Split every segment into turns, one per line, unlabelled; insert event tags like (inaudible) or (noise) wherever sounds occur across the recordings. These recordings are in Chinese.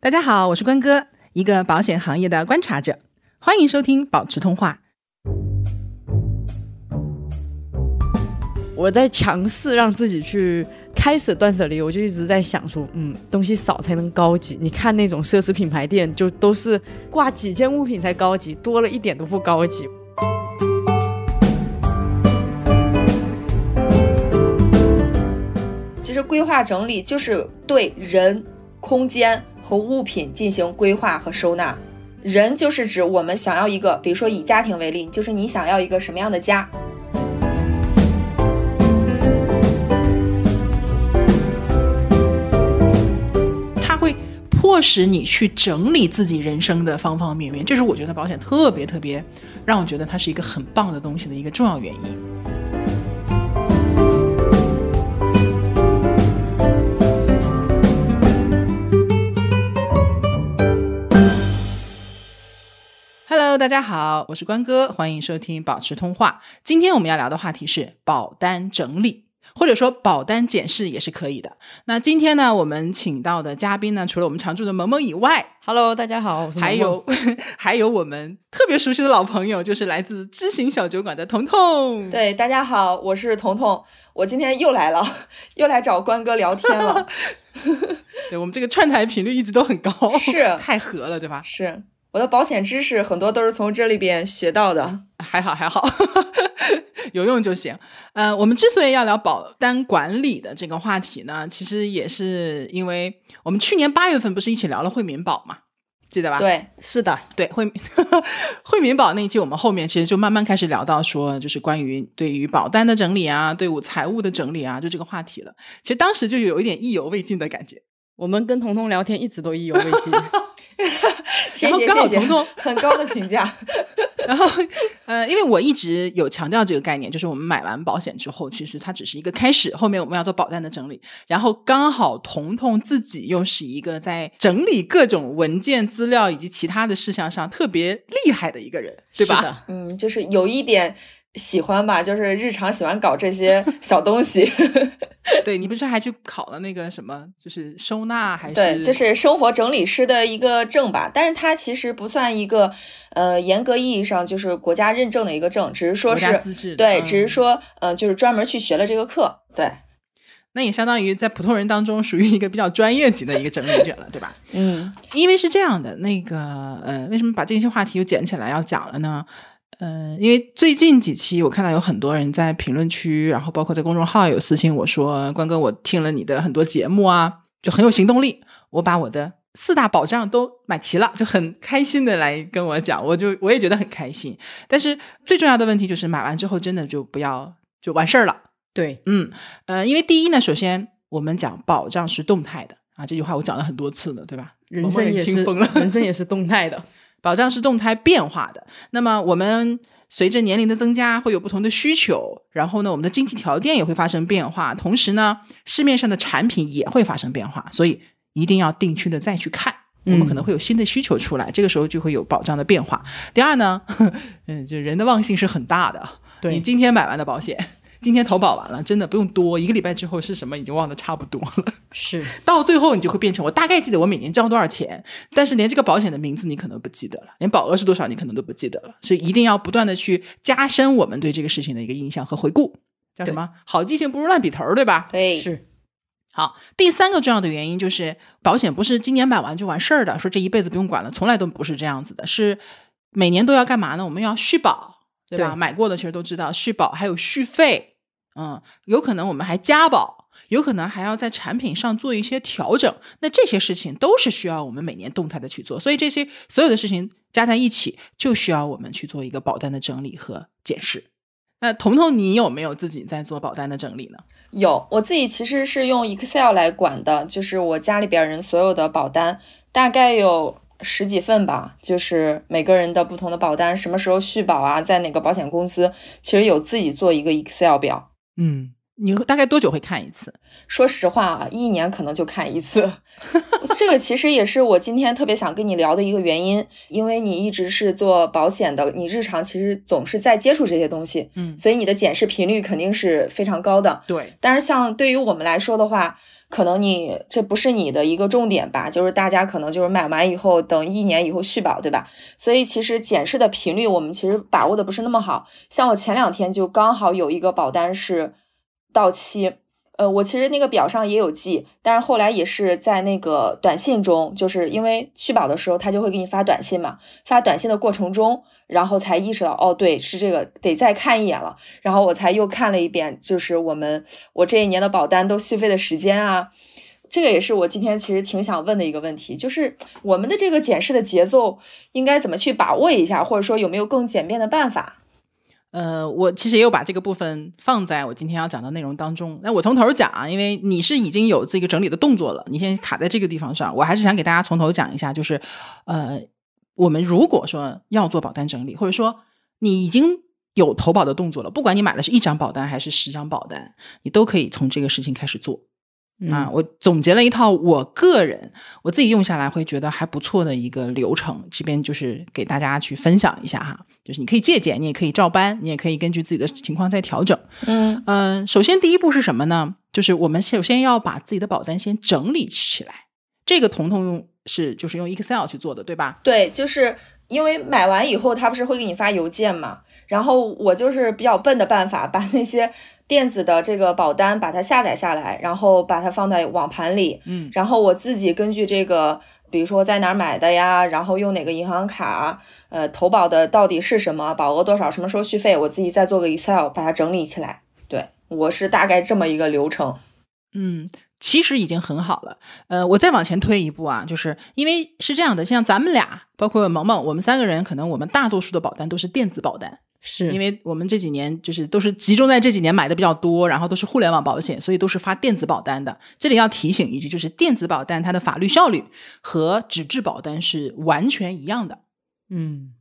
大家好，我是关哥，一个保险行业的观察者，欢迎收听保持通话。
我在强势让自己去开始断舍离，我就一直在想说，嗯，东西少才能高级。你看那种奢侈品牌店，就都是挂几件物品才高级，多了一点都不高级。
其实规划整理就是对人、空间和物品进行规划和收纳。人就是指我们想要一个，比如说以家庭为例，就是你想要一个什么样的家。
它会迫使你去整理自己人生的方方面面，这是我觉得保险特别特别让我觉得它是一个很棒的东西的一个重要原因。Hello，大家好，我是关哥，欢迎收听保持通话。今天我们要聊的话题是保单整理，或者说保单检视也是可以的。那今天呢，我们请到的嘉宾呢，除了我们常驻的萌萌以外
，Hello，大家好，我是
还有 (laughs) 还有我们特别熟悉的老朋友，就是来自知行小酒馆的彤彤。
对，大家好，我是彤彤，我今天又来了，又来找关哥聊天了。(laughs)
对，我们这个串台频率一直都很高，
是
太合了，对吧？
是我的保险知识很多都是从这里边学到的。(laughs)
还好还 (laughs) 好，有用就行。呃，我们之所以要聊保单管理的这个话题呢，其实也是因为我们去年八月份不是一起聊了惠民保嘛，记得吧？
对，
是的，
对惠 (laughs) 惠民保那一期，我们后面其实就慢慢开始聊到说，就是关于对于保单的整理啊，对我财务的整理啊，就这个话题了。其实当时就有一点意犹未尽的感觉。
我们跟彤彤聊天一直都意犹未尽。(laughs)
谢谢
然后刚好
谢谢
彤彤，(laughs)
很高的评价。(laughs)
然后，呃，因为我一直有强调这个概念，就是我们买完保险之后，其实它只是一个开始，后面我们要做保单的整理。然后刚好彤彤自己又是一个在整理各种文件资料以及其他的事项上特别厉害的一个人，对吧？
是的，
嗯，就是有一点喜欢吧，就是日常喜欢搞这些小东西。
对你不是还去考了那个什么，就是收纳还是？
对，就是生活整理师的一个证吧，但是它其实不算一个呃严格意义上就是国家认证的一个证，只是说是对，
嗯
只是说呃就是专门去学了这个课。对，
那也相当于在普通人当中属于一个比较专业级的一个整理者了，对吧？
嗯
因为是这样的，那个呃，为什么把这些话题又捡起来要讲了呢？呃，因为最近几期我看到有很多人在评论区，然后包括在公众号有私信我说：“关哥，我听了你的很多节目啊，就很有行动力，我把我的四大保障都买齐了，就很开心的来跟我讲，我就我也觉得很开心。但是最重要的问题就是买完之后真的就不要就完事儿了。
对，
嗯，呃，因为第一呢，首先我们讲保障是动态的啊，这句话我讲了很多次了，对吧？
人生也是人生也是动态的。(laughs)
保障是动态变化的。那么我们随着年龄的增加，会有不同的需求，然后呢，我们的经济条件也会发生变化，同时呢，市面上的产品也会发生变化，所以一定要定期的再去看。我们可能会有新的需求出来，这个时候就会有保障的变化。第二呢，(laughs) 嗯，就人的忘性是很大的。
对
你今天买完的保险，今天投保完了，真的不用多，一个礼拜之后是什么已经忘得差不多了。
是，(laughs)
到最后你就会变成我大概记得我每年交多少钱，但是连这个保险的名字你可能不记得了，连保额是多少你可能都不记得了，所以一定要不断的去加深我们对这个事情的一个印象和回顾。叫什么？好记性不如烂笔头儿，对吧？
对，
是，
好，第三个重要的原因就是保险不是今年买完就完事儿的，说这一辈子不用管了，从来都不是这样子的，是每年都要干嘛呢？我们要续保，对吧？
对
买过的其实都知道，续保还有续费，嗯，有可能我们还加保，有可能还要在产品上做一些调整。那这些事情都是需要我们每年动态的去做，所以这些所有的事情加在一起，就需要我们去做一个保单的整理和检视。那彤彤，你有没有自己在做保单的整理呢？
有，我自己其实是用 Excel 来管的，就是我家里边人所有的保单，大概有十几份吧，就是每个人的不同的保单，什么时候续保啊，在哪个保险公司，其实有自己做一个 Excel 表。
嗯，你大概多久会看一次？
说实话啊，一年可能就看一次。(laughs) 这个其实也是我今天特别想跟你聊的一个原因，因为你一直是做保险的，你日常其实总是在接触这些东西，
嗯
所以你的检视频率肯定是非常高的。
对，
但是像对于我们来说的话，可能你这不是你的一个重点吧，就是大家可能就是买完以后等一年以后续保，对吧？所以其实检视的频率我们其实把握的不是那么好。像我前两天就刚好有一个保单是到期，呃，我其实那个表上也有记，但是后来也是在那个短信中，就是因为续保的时候他就会给你发短信嘛，发短信的过程中，然后才意识到哦，对，是这个，得再看一眼了。然后我才又看了一遍，就是我们我这一年的保单都续费的时间啊。这个也是我今天其实挺想问的一个问题，就是我们的这个检视的节奏应该怎么去把握一下，或者说有没有更简便的办法？
呃，我其实也有把这个部分放在我今天要讲的内容当中。那我从头讲啊，因为你是已经有这个整理的动作了，你先卡在这个地方上，我还是想给大家从头讲一下，就是呃，我们如果说要做保单整理，或者说你已经有投保的动作了，不管你买的是一张保单还是十张保单，你都可以从这个事情开始做。啊，我总结了一套我个人我自己用下来会觉得还不错的一个流程，这边就是给大家去分享一下哈。就是你可以借鉴，你也可以照搬，你也可以根据自己的情况再调整。
嗯
嗯、首先第一步是什么呢？就是我们首先要把自己的保单先整理起来。这个彤彤用是就是用 Excel 去做的，对吧？
对，就是因为买完以后，他不是会给你发邮件嘛？然后我就是比较笨的办法，把那些电子的这个保单把它下载下来，然后把它放在网盘里，
嗯
然后我自己根据这个，比如说在哪儿买的呀，然后用哪个银行卡，呃，投保的到底是什么，保额多少，什么时候续费，我自己再做个 Excel 把它整理起来。对我是大概这么一个流程。
嗯，其实已经很好了。呃，我再往前推一步啊，就是因为是这样的，像咱们俩，包括萌萌，我们三个人，可能我们大多数的保单都是电子保单，
是
因为我们这几年就是都是集中在这几年买的比较多，然后都是互联网保险，所以都是发电子保单的。这里要提醒一句，就是电子保单它的法律效率和纸质保单是完全一样的，
嗯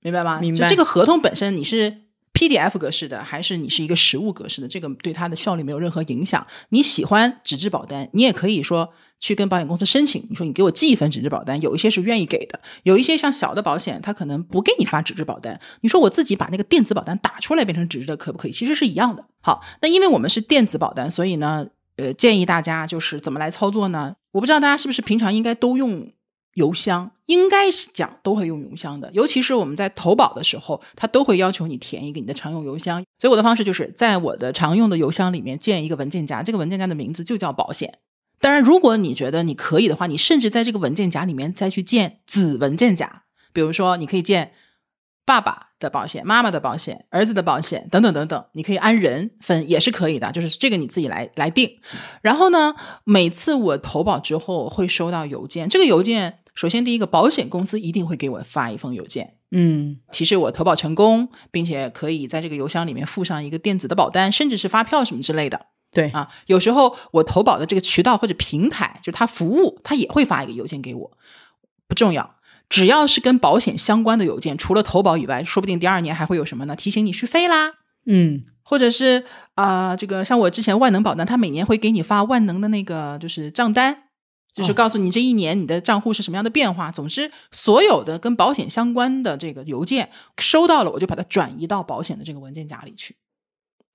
明白吗？
明白
就这个合同本身你是。PDF 格式的，还是你是一个实物格式的，这个对它的效率没有任何影响。你喜欢纸质保单，你也可以说去跟保险公司申请，你说你给我寄一份纸质保单，有一些是愿意给的，有一些像小的保险，它可能不给你发纸质保单。你说我自己把那个电子保单打出来变成纸质的，可不可以？其实是一样的。好，那因为我们是电子保单，所以呢，呃，建议大家就是怎么来操作呢？我不知道大家是不是平常应该都用邮箱，应该是讲都会用邮箱的，尤其是我们在投保的时候，它都会要求你填一个你的常用邮箱。所以我的方式就是在我的常用的邮箱里面建一个文件夹，这个文件夹的名字就叫保险。当然，如果你觉得你可以的话，你甚至在这个文件夹里面再去建子文件夹，比如说你可以建爸爸的保险、妈妈的保险、儿子的保险等等等等，你可以按人分也是可以的，就是这个你自己来来定。然后呢，每次我投保之后会收到邮件，这个邮件首先第一个，保险公司一定会给我发一封邮件。
嗯
提示我投保成功，并且可以在这个邮箱里面附上一个电子的保单，甚至是发票什么之类的
对
啊。有时候我投保的这个渠道或者平台，就是它服务，它也会发一个邮件给我，不重要。只要是跟保险相关的邮件，除了投保以外，说不定第二年还会有什么呢？提醒你续费啦，
嗯
或者是啊、这个像我之前万能保单，它每年会给你发万能的那个就是账单，就是
哦
告诉你这一年你的账户是什么样的变化。总之，所有的跟保险相关的这个邮件收到了，我就把它转移到保险的这个文件夹里去。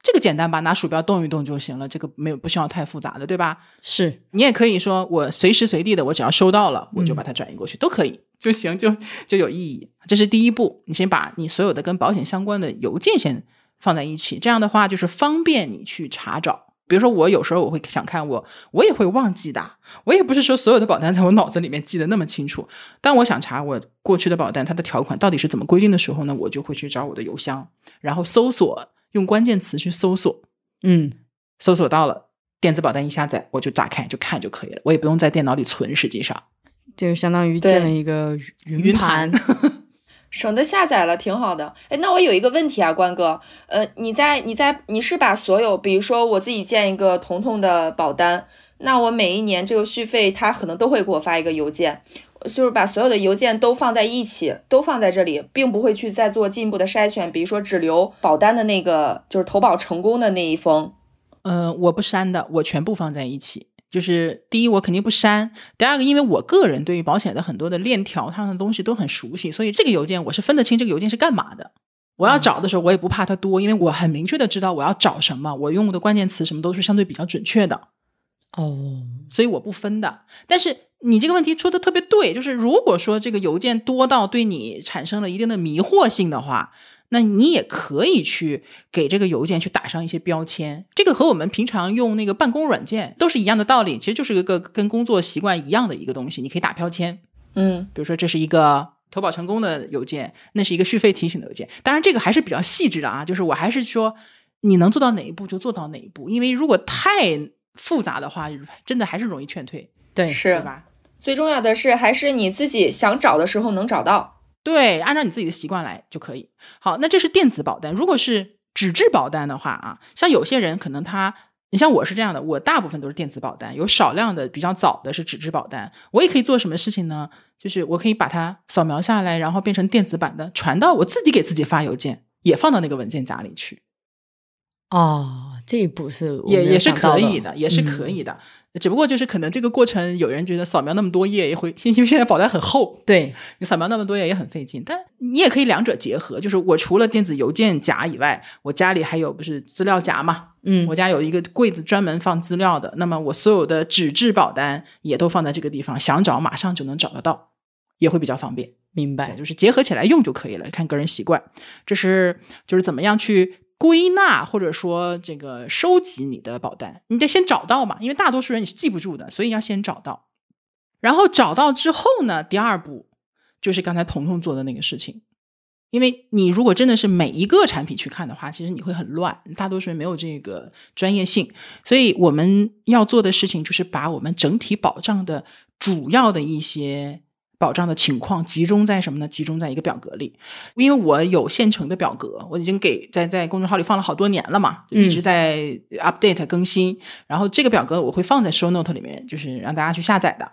这个简单吧，拿鼠标动一动就行了，这个没有不需要太复杂的，对吧？
是
你也可以说我随时随地的，我只要收到了，我就把它转移过去，都可以就行，就就有意义。这是第一步，你先把你所有的跟保险相关的邮件先放在一起，这样的话就是方便你去查找。比如说我有时候我会想看我，我也会忘记的，我也不是说所有的保单在我脑子里面记得那么清楚。当我想查我过去的保单它的条款到底是怎么规定的时候呢，我就会去找我的邮箱，然后搜索，用关键词去搜索，
嗯
搜索到了电子保单一下载，我就打开就看就可以了，我也不用在电脑里存。实际上，
这个相当于建了一个云
云
盘
盘，(laughs)
省得下载了，挺好的。哎，那我有一个问题啊，关哥，呃，你在你在你是把所有，比如说我自己建一个彤彤的保单，那我每一年这个续费，他可能都会给我发一个邮件，就是把所有的邮件都放在一起，都放在这里，并不会去再做进一步的筛选，比如说只留保单的那个，就是投保成功的那一封，
呃，我不删的，我全部放在一起。就是第一，我肯定不删；第二个，因为我个人对于保险的很多的链条上的东西都很熟悉，所以这个邮件我是分得清这个邮件是干嘛的。我要找的时候，我也不怕它多，因为我很明确的知道我要找什么，我用的关键词什么都是相对比较准确的。
哦，
所以我不分的。但是你这个问题说的特别对，就是如果说这个邮件多到对你产生了一定的迷惑性的话，那你也可以去给这个邮件去打上一些标签。这个和我们平常用那个办公软件都是一样的道理，其实就是一个跟工作习惯一样的一个东西，你可以打标签。
嗯，
比如说这是一个投保成功的邮件，那是一个续费提醒的邮件。当然这个还是比较细致的啊，就是我还是说你能做到哪一步就做到哪一步，因为如果太复杂的话，真的还是容易劝退，
对，
对
是
吧？
最重要的是还是你自己想找的时候能找到。
对，按照你自己的习惯来就可以。好，那这是电子保单。如果是纸质保单的话啊，像有些人可能他，你像我是这样的，我大部分都是电子保单，有少量的比较早的是纸质保单。我也可以做什么事情呢？就是我可以把它扫描下来，然后变成电子版的，传到我自己给自己发邮件，也放到那个文件夹里去，
哦，这一步是
也也是可以的，也是可
嗯
以的。只不过就是可能这个过程，有人觉得扫描那么多页也会，因为现在保单很厚，(laughs)
对，
你扫描那么多页也很费劲，但你也可以两者结合。就是我除了电子邮件夹以外，我家里还有不是资料夹嘛？
嗯
我家有一个柜子专门放资料的，那么我所有的纸质保单也都放在这个地方，想找马上就能找得到，也会比较方便。
明白，
就是结合起来用就可以了，看个人习惯。这是就是怎么样去归纳或者说这个收集你的保单，你得先找到嘛，因为大多数人你是记不住的，所以要先找到。然后找到之后呢，第二步就是刚才彤彤做的那个事情，因为你如果真的是每一个产品去看的话，其实你会很乱，大多数人没有这个专业性，所以我们要做的事情就是把我们整体保障的主要的一些保障的情况集中在什么呢？集中在一个表格里，因为我有现成的表格，我已经给在在公众号里放了好多年了嘛，就一直在 update 更新。然后这个表格我会放在 show note 里面，就是让大家去下载的。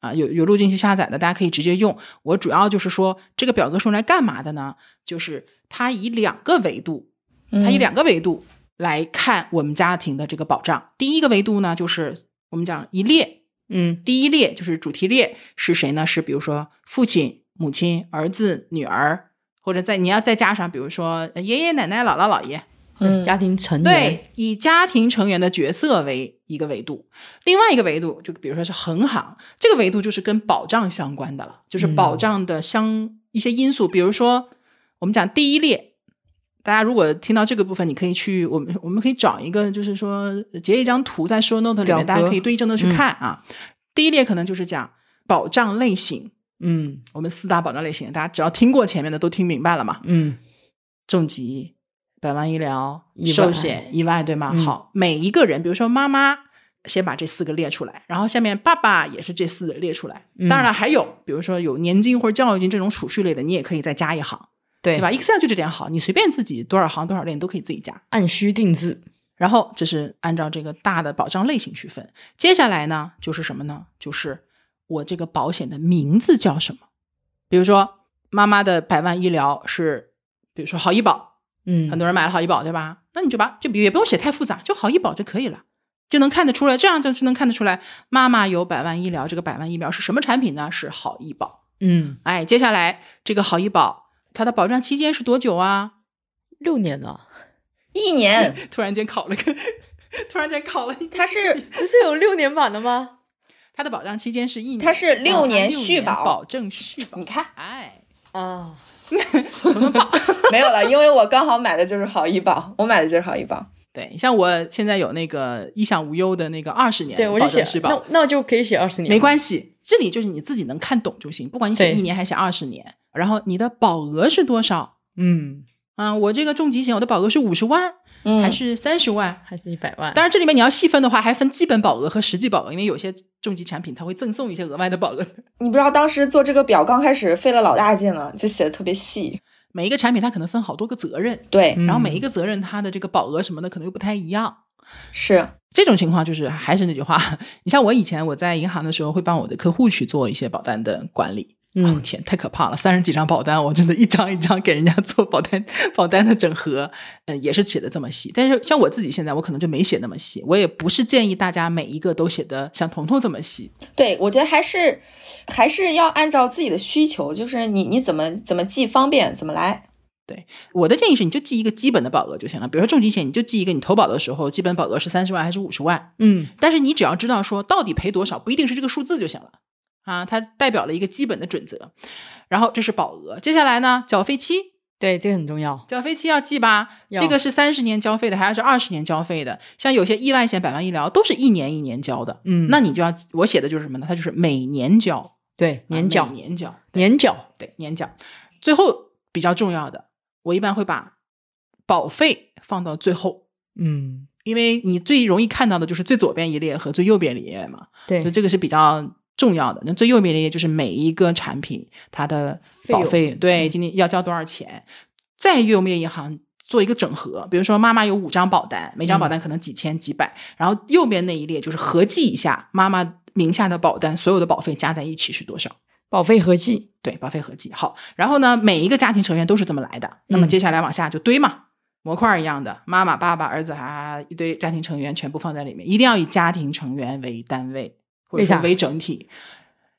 啊，有有路径去下载的，大家可以直接用。我主要就是说，这个表格是用来干嘛的呢？就是它以两个维度，它以
嗯
两个维度来看我们家庭的这个保障。第一个维度呢，就是我们讲一列，
嗯
第一列就是主题列是谁呢？是比如说父亲、母亲、儿子、女儿，或者在你要再加上比如说呃爷爷奶奶、姥姥姥爷，
嗯
家庭成员，
对，以家庭成员的角色为一个维度，另外一个维度就比如说是横行，这个维度就是跟保障相关的了，就是保
嗯
障的相一些因素，比如说我们讲第一列。大家如果听到这个部分，你可以去我们我们可以找一个，就是说截一张图在 show note 里面，大家可以对症的去
嗯
看啊。第一列可能就是讲保障类型，
嗯
我们四大保障类型，大家只要听过前面的都听明白了嘛。
嗯
重疾、百万医疗、寿险、意外，对吗？
嗯
好，每一个人，比如说妈妈，先把这四个列出来，然后下面爸爸也是这四个列出来。
嗯
当然了，还有比如说有年金或者教育金这种储蓄类的，你也可以再加一行，
对
对吧？Excel 就这点好，你随便自己多少行多少列你都可以自己加。
按需定制，
然后这是按照这个大的保障类型区分。接下来呢，就是什么呢？就是我这个保险的名字叫什么？比如说妈妈的百万医疗是，比如说好医保，
嗯，
很多人买了好医保，对吧？那你就把就也不用写太复杂，就好医保就可以了，就能看得出来，这样就就能看得出来，妈妈有百万医疗，这个百万医疗是什么产品呢？是好医保。
嗯
哎，接下来这个好医保它的保障期间是多久啊？
六年呢，
一年，(laughs)
突然间考了个，突然间考了一个，
它是
不是有六年版的吗？
它的保障期间是一年，
它是六
啊
年续保
保证续保
你。看
哎，
啊，(laughs) (laughs)
没有了，因为我刚好买的就是好医保，我买的就是好医保。
对，像我现在有那个一享无忧的那个二十年
对，我就写
保证续，保
那，那就可以写二十年，
没关系，这里就是你自己能看懂就行，不管你写
对
一年还是写二十年，然后你的保额是多少？
嗯，
啊，我这个重疾险我的保额是五十万、
嗯，
还是三十万？
还是一百万，
当然，这里面你要细分的话，还分基本保额和实际保额，因为有些重疾产品它会赠送一些额外的保额。
你不知道当时做这个表刚开始费了老大劲了，就写的特别细。
每一个产品它可能分好多个责任，
对，
嗯
然后每一个责任它的这个保额什么的可能又不太一样。
是，
这种情况就是还是那句话，你像我以前我在银行的时候会帮我的客户去做一些保单的管理，
嗯，
天，太可怕了！三十几张保单，我真的一张一张给人家做保单保单的整合，嗯，也是写的这么细。但是像我自己现在，我可能就没写那么细。我也不是建议大家每一个都写的像彤彤这么细。
对，我觉得还是还是要按照自己的需求，就是你你怎么怎么记方便怎么来。
对，我的建议是，你就记一个基本的保额就行了。比如说重疾险，你就记一个你投保的时候基本保额是三十万还是五十万。
嗯，
但是你只要知道说到底赔多少，不一定是这个数字就行了啊，它代表了一个基本的准则。然后这是保额，接下来呢，缴费期，
对，这个很重要。
缴费期要记吧？这个是三十年交费的，还是二十年交费的？像有些意外险、百万医疗都是一年一年交的，
嗯
那你就要我写的就是什么呢？它就是每年交，
对，年缴
啊，年缴，
年缴，
对，年缴。最后比较重要的，我一般会把保费放到最后，
嗯，
因为你最容易看到的就是最左边一列和最右边一列嘛，
对
就，这个是比较重要的。那最右边一列就是每一个产品它的保
费
费，对，
嗯
今天要交多少钱，再右面一行。做一个整合，比如说妈妈有五张保单，每张保单可能几千几百，然后右边那一列就是合计一下妈妈名下的保单所有的保费加在一起是多少。
保费合计，
对，保费合计好。然后呢，每一个家庭成员都是这么来的。那么
嗯
接下来往下就堆嘛，模块儿一样的，妈妈、爸爸、儿子啊，一堆家庭成员全部放在里面，一定要以家庭成员为单位，或者
为啥
说为整体，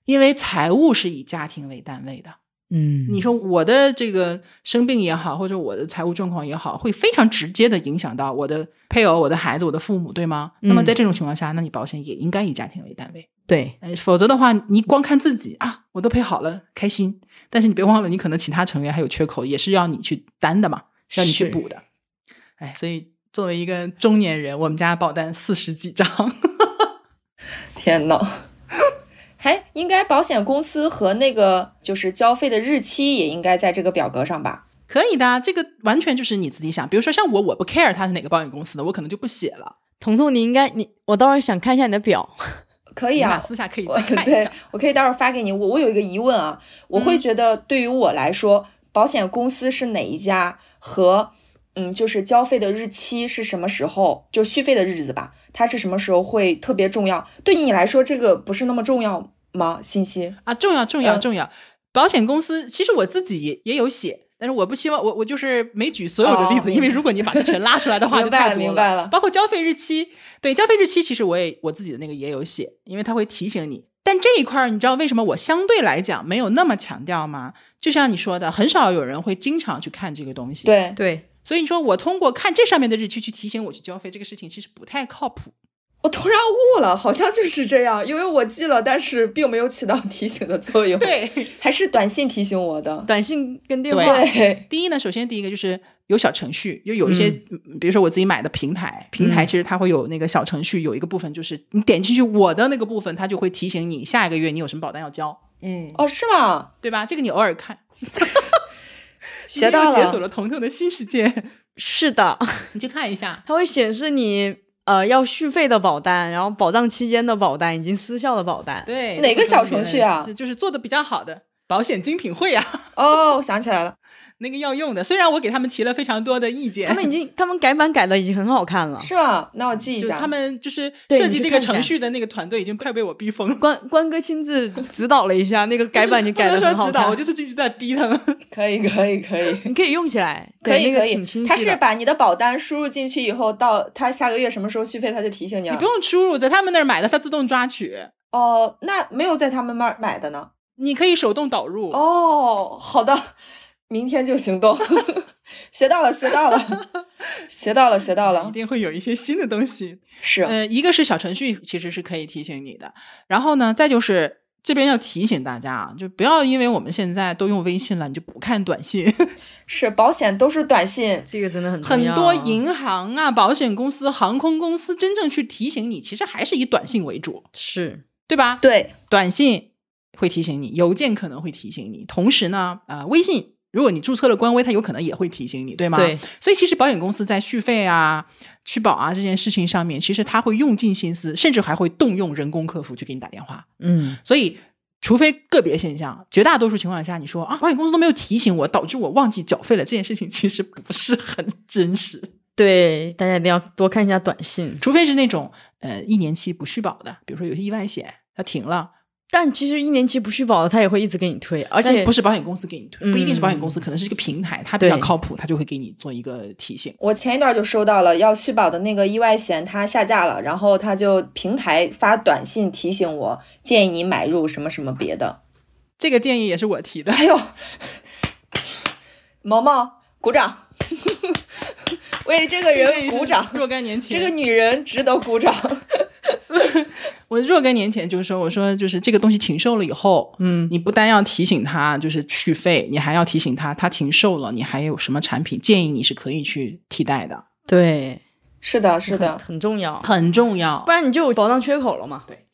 因为财务是以家庭为单位的。
嗯，
你说我的这个生病也好，或者我的财务状况也好，会非常直接的影响到我的配偶、我的孩子、我的父母，对吗？那么
嗯
在这种情况下，那你保险也应该以家庭为单位。
对，
呃，否则的话，你光看自己啊，我都赔好了，开心。但是你别忘了，你可能其他成员还有缺口，也是要你去担的嘛，是要你去补的。哎，所以作为一个中年人，我们家保单四十几张，
天呐，还 (laughs) 应该保险公司和那个就是交费的日期也应该在这个表格上吧？
可以的。这个完全就是你自己想。比如说像我，我不 care 他是哪个保险公司的，我可能就不写了。
彤彤，你应该你，我待会儿想看一下你的表，(laughs)
可以啊，
私下可以再看一
对
下。
我可以待会儿发给你。我我有一个疑问啊，我会
嗯
觉得对于我来说，保险公司是哪一家和嗯，就是交费的日期是什么时候，就续费的日子吧，它是什么时候会特别重要？对你来说，这个不是那么重要吗？信息？
啊，重要重要
嗯
重要。保险公司其实我自己也也有写，但是我不希望我我就是没举所有的例子，
哦
因为如果你把它全拉出来的话，就
明白了
太
明白了
包括交费日期，对交费日期，其实我也我自己的那个也有写，因为它会提醒你。但这一块儿，你知道为什么我相对来讲没有那么强调吗？就像你说的，很少有人会经常去看这个东西。，
对，
对，
所以你说我通过看这上面的日期去提醒我去交费，这个事情其实不太靠谱。
我突然悟了，好像就是这样，因为我记了，但是并没有起到提醒的作用。，
对
还是短信提醒我的。
短信跟电话，
对，
第一呢，首先第一个就是有小程序，就有一些，嗯比如说我自己买的平台，平台
嗯
其实它会有那个小程序，有一个部分就是你点进去我的那个部分，它就会提醒你下一个月你有什么保单要交，
嗯，
哦，是吗？
对吧？这个你偶尔看，(laughs)
学到
了解锁
了。
了彤彤的新世界，(laughs)
是的，
你去看一下。
它会显示你呃要续费的保单，然后保障期间的保单，已经失效的保单。
对，
哪个小程序啊
就是做的比较好的保险精品会啊，
哦，我想起来了。
那个要用的。虽然我给他们提了非常多的意见，
他们已经，他们改版改的已经很好看了。
是吧？那我记一下。
他们就是设计这个程序的那个团队已经快被我逼疯了。
关关哥亲自指导了一下，那个改版已经改的
不能
很好
说指导，我。就是一直在逼他们。(laughs)
可以，可以，可以，
你可以用起来，
可以，可以他是。把你的保单输入进去以后，到他下个月什么时候续费，他就提醒你了。
你不用输入，在他们那儿买的，它自动抓取，
哦，那没有在他们那儿买的呢。
你可以手动导入。
哦，好的，明天就行动。(laughs) 学到了，学到了，(laughs) 学到了，学到了一。
定会有一些新的东西。
是，
呃，一个是小程序，其实是可以提醒你的。然后呢，再就是这边要提醒大家啊，就不要因为我们现在都用微信了，你就不看短信。(laughs)
是，保险都是短信。
这个真的很
很多银行啊、保险公司、航空公司真正去提醒你，其实还是以短信为主，
是
对吧？
对，
短信会提醒你，邮件可能会提醒你，同时呢，呃，微信。如果你注册了官微，它有可能也会提醒你，对吗？
对，
所以其实保险公司在续费啊、续保啊这件事情上面，其实他会用尽心思，甚至还会动用人工客服去给你打电话。
嗯，
所以，除非个别现象，绝大多数情况下，你说啊，保险公司都没有提醒我，导致我忘记缴费了，这件事情其实不是很真实。
对，大家一定要多看一下短信。
除非是那种呃一年期不续保的，比如说有些意外险它停了，
但其实一年期不续保的，他也会一直给你推，而且
不是保险公司给你推，不一定是保险公司，
嗯
可能是一个平台，它比较靠谱，它就会给你做一个提醒。
我前一段就收到了要续保的那个意外险，它下架了，然后它就平台发短信提醒我，建议你买入什么什么别的。
这个建议也是我提的。
哎呦，毛毛鼓掌，(laughs) 为这个人鼓掌，
若干年前，
这个女人值得鼓掌。
我若干年前就说，我说就是这个东西停售了以后，
嗯，
你不单要提醒他就是续费，你还要提醒他，他停售了，你还有什么产品建议你是可以去替代的，
对，
是的，是的，
很重要，
很重要
不。然你就有保障缺口了嘛。
对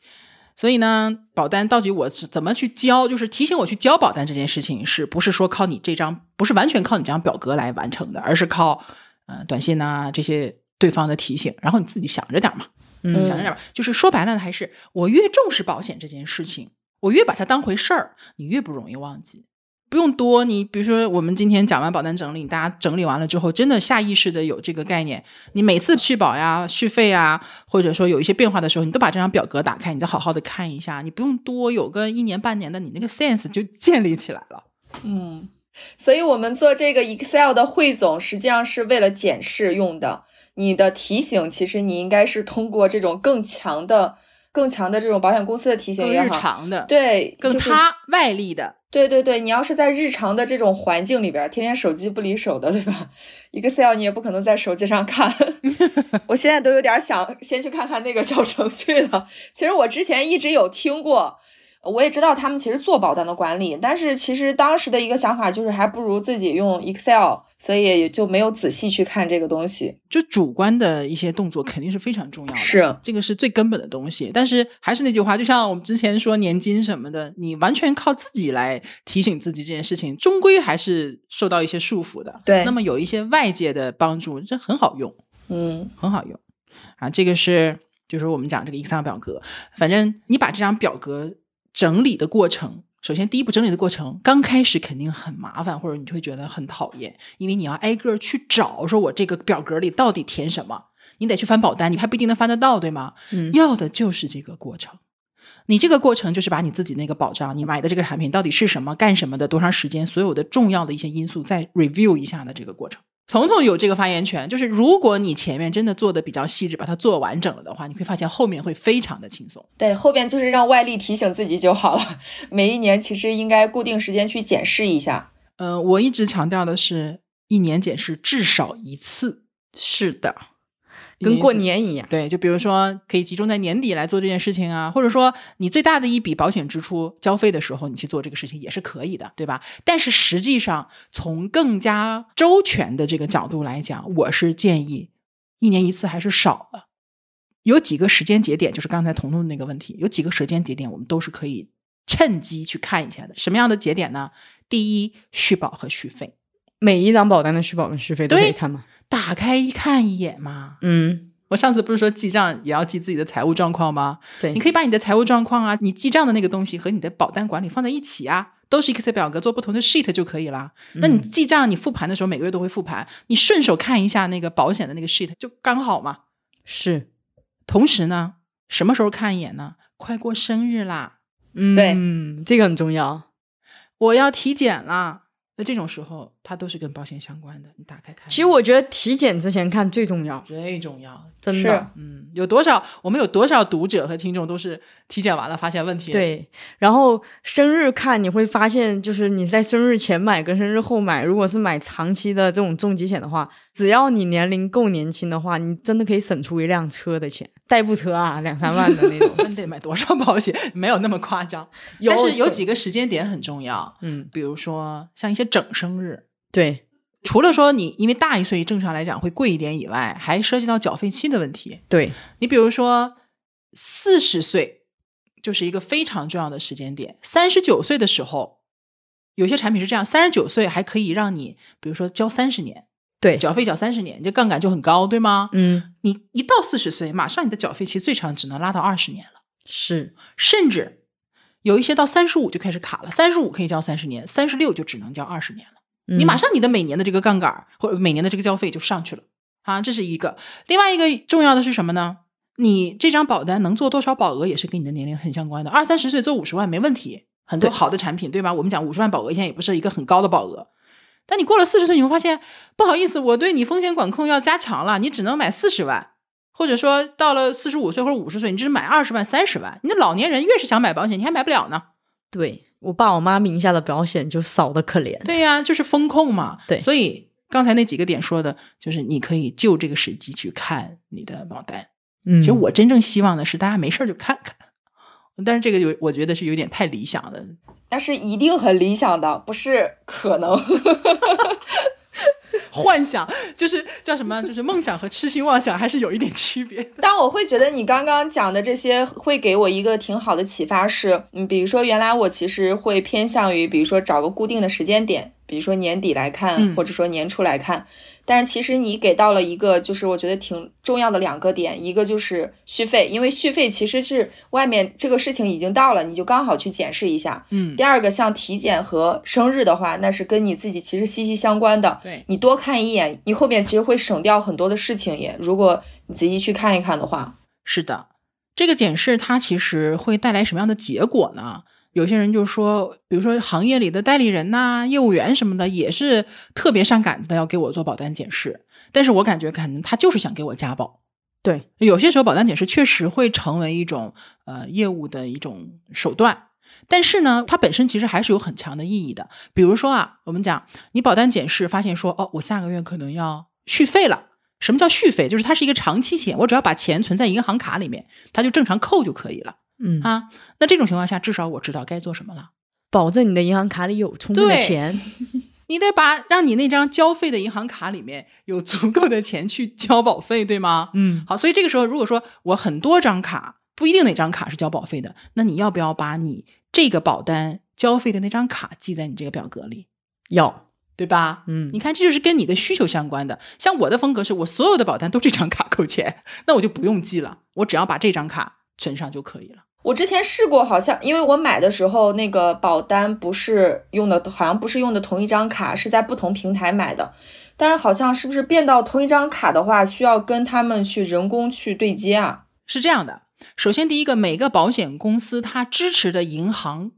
所以呢，保单到底我是怎么去交？就是提醒我去交保单这件事情，是不是说靠你这张，不是完全靠你这张表格来完成的，而是靠呃短信呐、这些对方的提醒，然后你自己想着点儿嘛。
嗯
想着点儿吧，就是说白了，还是我越重视保险这件事情，我越把它当回事儿，你越不容易忘记。不用多，你比如说我们今天讲完保单整理，大家整理完了之后，真的下意识的有这个概念，你每次续保呀、续费呀，或者说有一些变化的时候，你都把这张表格打开，你就好好的看一下，你不用多，有个一年半年的，你那个 sense 就建立起来了。
嗯，所以我们做这个 Excel 的汇总，实际上是为了检视用的。你的提醒，其实你应该是通过这种更强的、更强的这种保险公司的提醒也好，
常的，
对，
更
就是
他外力的，
对对对，你要是在日常的这种环境里边儿，天天手机不离手的，对吧？Excel 你也不可能在手机上看。(laughs) 我现在都有点儿想先去看看那个小程序了。其实我之前一直有听过，我也知道他们其实做保单的管理，但是其实当时的一个想法就是还不如自己用 Excel，所以也就没有仔细去看这个东西。
就主观的一些动作肯定是非常重要的，
是
这个是最根本的东西。但是还是那句话，就像我们之前说年金什么的，你完全靠自己来提醒自己这件事情，终归还是受到一些束缚的。
对
那么有一些外界的帮助，这很好用，
嗯
很好用啊。这个是就是我们讲这个 Excel 表格，反正你把这张表格整理的过程。首先，第一步整理的过程，刚开始肯定很麻烦，或者你会觉得很讨厌，因为你要挨个儿去找，说我这个表格里到底填什么，你得去翻保单，你还不一定能翻得到，对吗？
嗯
要的就是这个过程。你这个过程就是把你自己那个保障，你买的这个产品到底是什么、干什么的、多长时间，所有的重要的一些因素再 review 一下的这个过程。彤彤有这个发言权，就是如果你前面真的做的比较细致，把它做完整了的话，你会发现后面会非常的轻松。
对，后边就是让外力提醒自己就好了。每一年其实应该固定时间去检视一下。
呃，我一直强调的是，一年检视至少一次，
是的，跟过年一样。
对，就比如说可以集中在年底来做这件事情啊，或者说你最大的一笔保险支出交费的时候，你去做这个事情也是可以的，对吧？但是实际上，从更加周全的这个角度来讲，我是建议一年一次还是少了。有几个时间节点，就是刚才彤彤的那个问题，有几个时间节点我们都是可以趁机去看一下的。什么样的节点呢？第一，续保和续费，
每一张保单的续保跟续费都可以看吗？
打开一看一眼嘛。
嗯，
我上次不是说记账也要记自己的财务状况吗？
对，
你可以把你的财务状况啊，你记账的那个东西和你的保单管理放在一起啊，都是 Excel 表格，做不同的 sheet 就可以啦。那你记账，你复盘的时候每个月都会复盘，你顺手看一下那个保险的那个 sheet 就刚好嘛。
是，
同时呢，什么时候看一眼呢？快过生日啦，嗯
对
嗯，这个很重要。
我要体检啦。那这种时候，它都是跟保险相关的。你打开看，
其实我觉得体检之前看最重要，
最重要。
真的。
嗯，有多少我们有多少读者和听众都是体检完了发现问题？，
对，然后生日看你会发现，就是你在生日前买跟生日后买，如果是买长期的这种重疾险的话，只要你年龄够年轻的话，你真的可以省出一辆车的钱，代步车啊，两三万的那种。
那得买多少保险？没有那么夸张。
有
但是有几个时间点很重要，
嗯，
比如说像一些整生日，
对。
除了说你因为大一岁正常来讲会贵一点以外，还涉及到缴费期的问题。
对，
你比如说四十岁就是一个非常重要的时间点，三十九岁的时候，有些产品是这样，三十九岁还可以让你，比如说交三十年，
对，
缴费缴三十年，你这杠杆就很高，对吗？
嗯，
你一到四十岁，马上你的缴费期最长只能拉到二十年了。
是，
甚至有一些到三十五就开始卡了，三十五可以交三十年，三十六就只能交二十年了。你马
嗯
上你的每年的这个杠杆儿或者每年的这个交费就上去了啊，这是一个。另外一个重要的是什么呢？你这张保单能做多少保额也是跟你的年龄很相关的。二三十岁做五十万没问题，很多好的产品，对吧？我们讲五十万保额，现在也不是一个很高的保额。但你过了四十岁，你会发现，不好意思，我对你风险管控要加强了，你只能买四十万，或者说到了四十五岁或者五十岁，你只是买二十万、三十万。你的老年人越是想买保险，你还买不了呢。
对我爸我妈名下的保险就少的可怜。
对呀，就是风控嘛。
对
所以刚才那几个点说的，就是你可以就这个时机去看你的保单。
嗯
其实我真正希望的是大家没事儿就看看，但是这个有我觉得是有点太理想了。
那是一定很理想的，不是可能。(laughs)
幻想就是叫什么？就是梦想和痴心妄想还是有一点区别。(laughs)
但我会觉得你刚刚讲的这些会给我一个挺好的启发是，嗯，比如说原来我其实会偏向于，比如说找个固定的时间点，比如说年底来看，
嗯
或者说年初来看。但是其实你给到了一个，就是我觉得挺重要的两个点，一个就是续费，因为续费其实是外面这个事情已经到了，你就刚好去检视一下。
嗯
第，二个像体检和生日的话，那是跟你自己其实息息相关的。
对，
你多看一眼，你后面其实会省掉很多的事情也。如果你仔细去看一看的话，
是的。这个检视它其实会带来什么样的结果呢？有些人就说，比如说行业里的代理人呐、业务员什么的，也是特别上杆子的，要给我做保单检视。但是我感觉可能他就是想给我加保。
对，
有些时候保单检视确实会成为一种呃业务的一种手段，但是呢，它本身其实还是有很强的意义的。比如说啊，我们讲你保单检视发现说，哦，我下个月可能要续费了。什么叫续费？就是它是一个长期险，我只要把钱存在银行卡里面，它就正常扣就可以了
嗯，
啊。那这种情况下，至少我知道该做什么了。
保证你的银行卡里有充足的钱。
你得把让你那张交费的银行卡里面有足够的钱去交保费，对吗？
嗯，
好，所以这个时候，如果说我很多张卡，不一定哪张卡是交保费的，那你要不要把你这个保单交费的那张卡记在你这个表格里，
要，
对吧？
嗯
你看，这就是跟你的需求相关的。像我的风格是我所有的保单都这张卡扣钱，(laughs) 那我就不用记了，我只要把这张卡存上就可以了。
我之前试过，好像因为我买的时候那个保单不是用的，好像不是用的同一张卡，是在不同平台买的。但是好像是不是变到同一张卡的话，需要跟他们去人工去对接啊？
是这样的，首先第一个，每个保险公司它支持的银行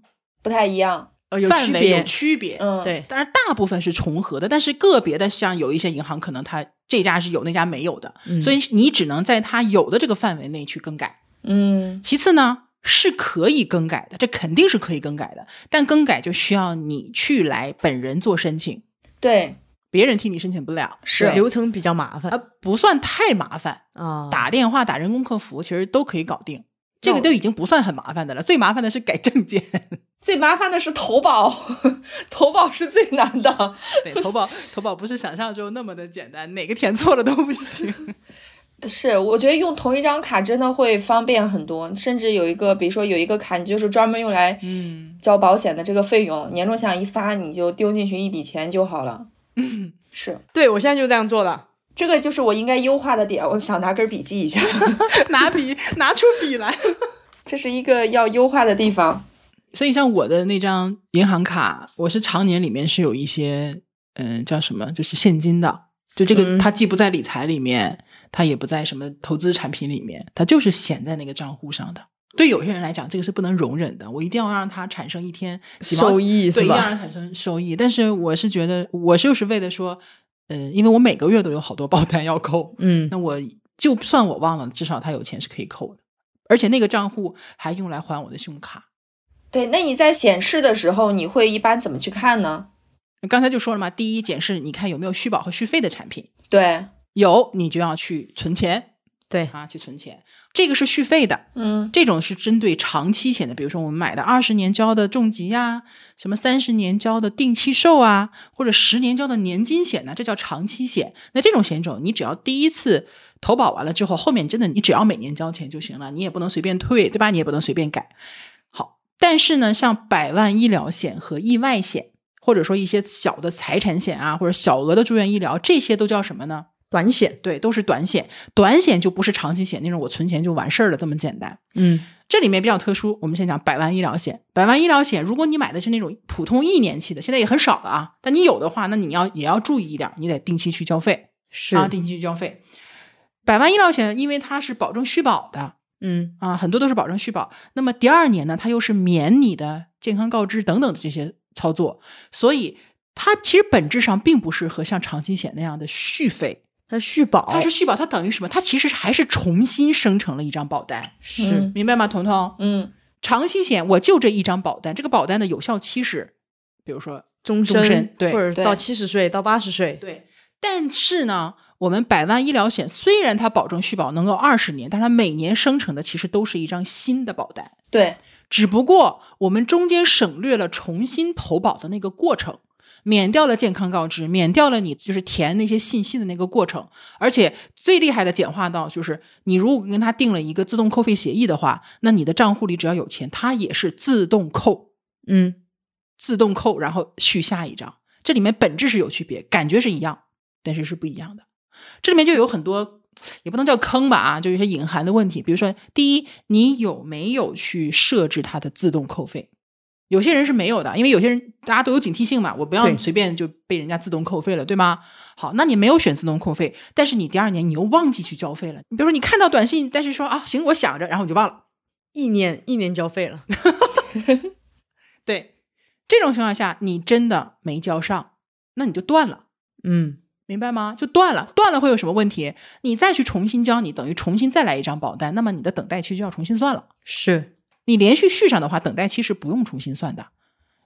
不太一样。
呃，有区
范围有。区别，
嗯，，
对，
但是大部分是重合的，但是个别的像有一些银行可能它这家是有，那家没有的，
嗯
所以你只能在它有的这个范围内去更改。
嗯，
其次呢，是可以更改的，这肯定是可以更改的，但更改就需要你去来本人做申请，
对，
别人替你申请不了，
是
流程比较麻烦
呃，不算太麻烦，
啊。
打电话打人工客服其实都可以搞定。这个都已经不算很麻烦的了，最麻烦的是改证件。(laughs)
最麻烦的是投保，(laughs) 投保是最难的。
对，投保投保不是想象中那么的简单，哪个填错了都不行。(laughs)
是，我觉得用同一张卡真的会方便很多，甚至有一个，比如说有一个卡，你就是专门用来
嗯，
交保险的这个费用，年终奖一发你就丢进去一笔钱就好了。
嗯
是，
对我现在就这样做的。(laughs)
这个就是我应该优化的点，我想拿根笔记一下，(laughs)
拿笔拿出笔来。(laughs)
这是一个要优化的地方。
所以像我的那张银行卡，我是常年里面是有一些，嗯、叫什么，就是现金的。就这个，
嗯
它既不在理财里面，它也不在什么投资产品里面，它就是显在那个账户上的。对有些人来讲，这个是不能容忍的，我一定要让它产生一天
收益
对？一定要让它产生收益。但是我是觉得，我就是为了说，呃，因为我每个月都有好多保单要扣，
嗯，
那我就算我忘了，至少它有钱是可以扣的，而且那个账户还用来还我的信用卡。
对，那你在显示的时候，你会一般怎么去看呢？
刚才就说了嘛，第一检视你看有没有续保和续费的产品，
对，
有你就要去存钱
对，
啊，去存钱。这个是续费的，
嗯，
这种是针对长期险的，比如说我们买的二十年交的重疾呀、什么三十年交的定期寿啊，或者十年交的年金险呢，这叫长期险。那这种险种，你只要第一次投保完了之后，后面真的你只要每年交钱就行了，你也不能随便退，对吧？你也不能随便改。好，但是呢，像百万医疗险和意外险，或者说一些小的财产险啊，或者小额的住院医疗，这些都叫什么呢？
短险，
对，都是短险。短险就不是长期险那种，我存钱就完事儿了这么简单。
嗯，
这里面比较特殊，我们先讲百万医疗险。百万医疗险，如果你买的是那种普通一年期的，现在也很少了啊。但你有的话，那你要也要注意一点，你得定期去交费
是
啊，定期去交费。百万医疗险因为它是保证续保的
嗯
啊，很多都是保证续保。那么第二年呢，它又是免你的健康告知等等的这些操作，所以它其实本质上并不是和像长期险那样的续费，
它续保，
它是续保，它等于什么？它其实还是重新生成了一张保单，
是
嗯
明白吗？彤彤，
嗯
长期险我就这一张保单，这个保单的有效期是，比如说
终
终身对
对
或者到七十岁到八十岁，
对，但是呢，我们百万医疗险虽然它保证续保能够二十年，但它每年生成的其实都是一张新的保单，
对，
只不过我们中间省略了重新投保的那个过程。免掉了健康告知，免掉了你就是填那些信息的那个过程，而且最厉害的简化到就是，你如果跟他定了一个自动扣费协议的话，那你的账户里只要有钱，它也是自动扣，
嗯
自动扣，然后续下一张。这里面本质是有区别，感觉是一样，但是是不一样的。这里面就有很多，也不能叫坑吧啊，就有些隐含的问题。比如说，第一，你有没有去设置它的自动扣费？有些人是没有的，因为有些人大家都有警惕性嘛，我不要随便就被人家自动扣费了，对吗？好，那你没有选自动扣费，但是你第二年你又忘记去交费了。你比如说你看到短信，但是说啊行，我想着，然后你就忘了。
一年一年交费了，(laughs) (laughs)
对，这种情况下你真的没交上，那你就断了。
嗯
明白吗？就断了，断了会有什么问题？你再去重新交，你等于重新再来一张保单，那么你的等待期就要重新算了。
是
你连续续上的话，等待期是不用重新算的。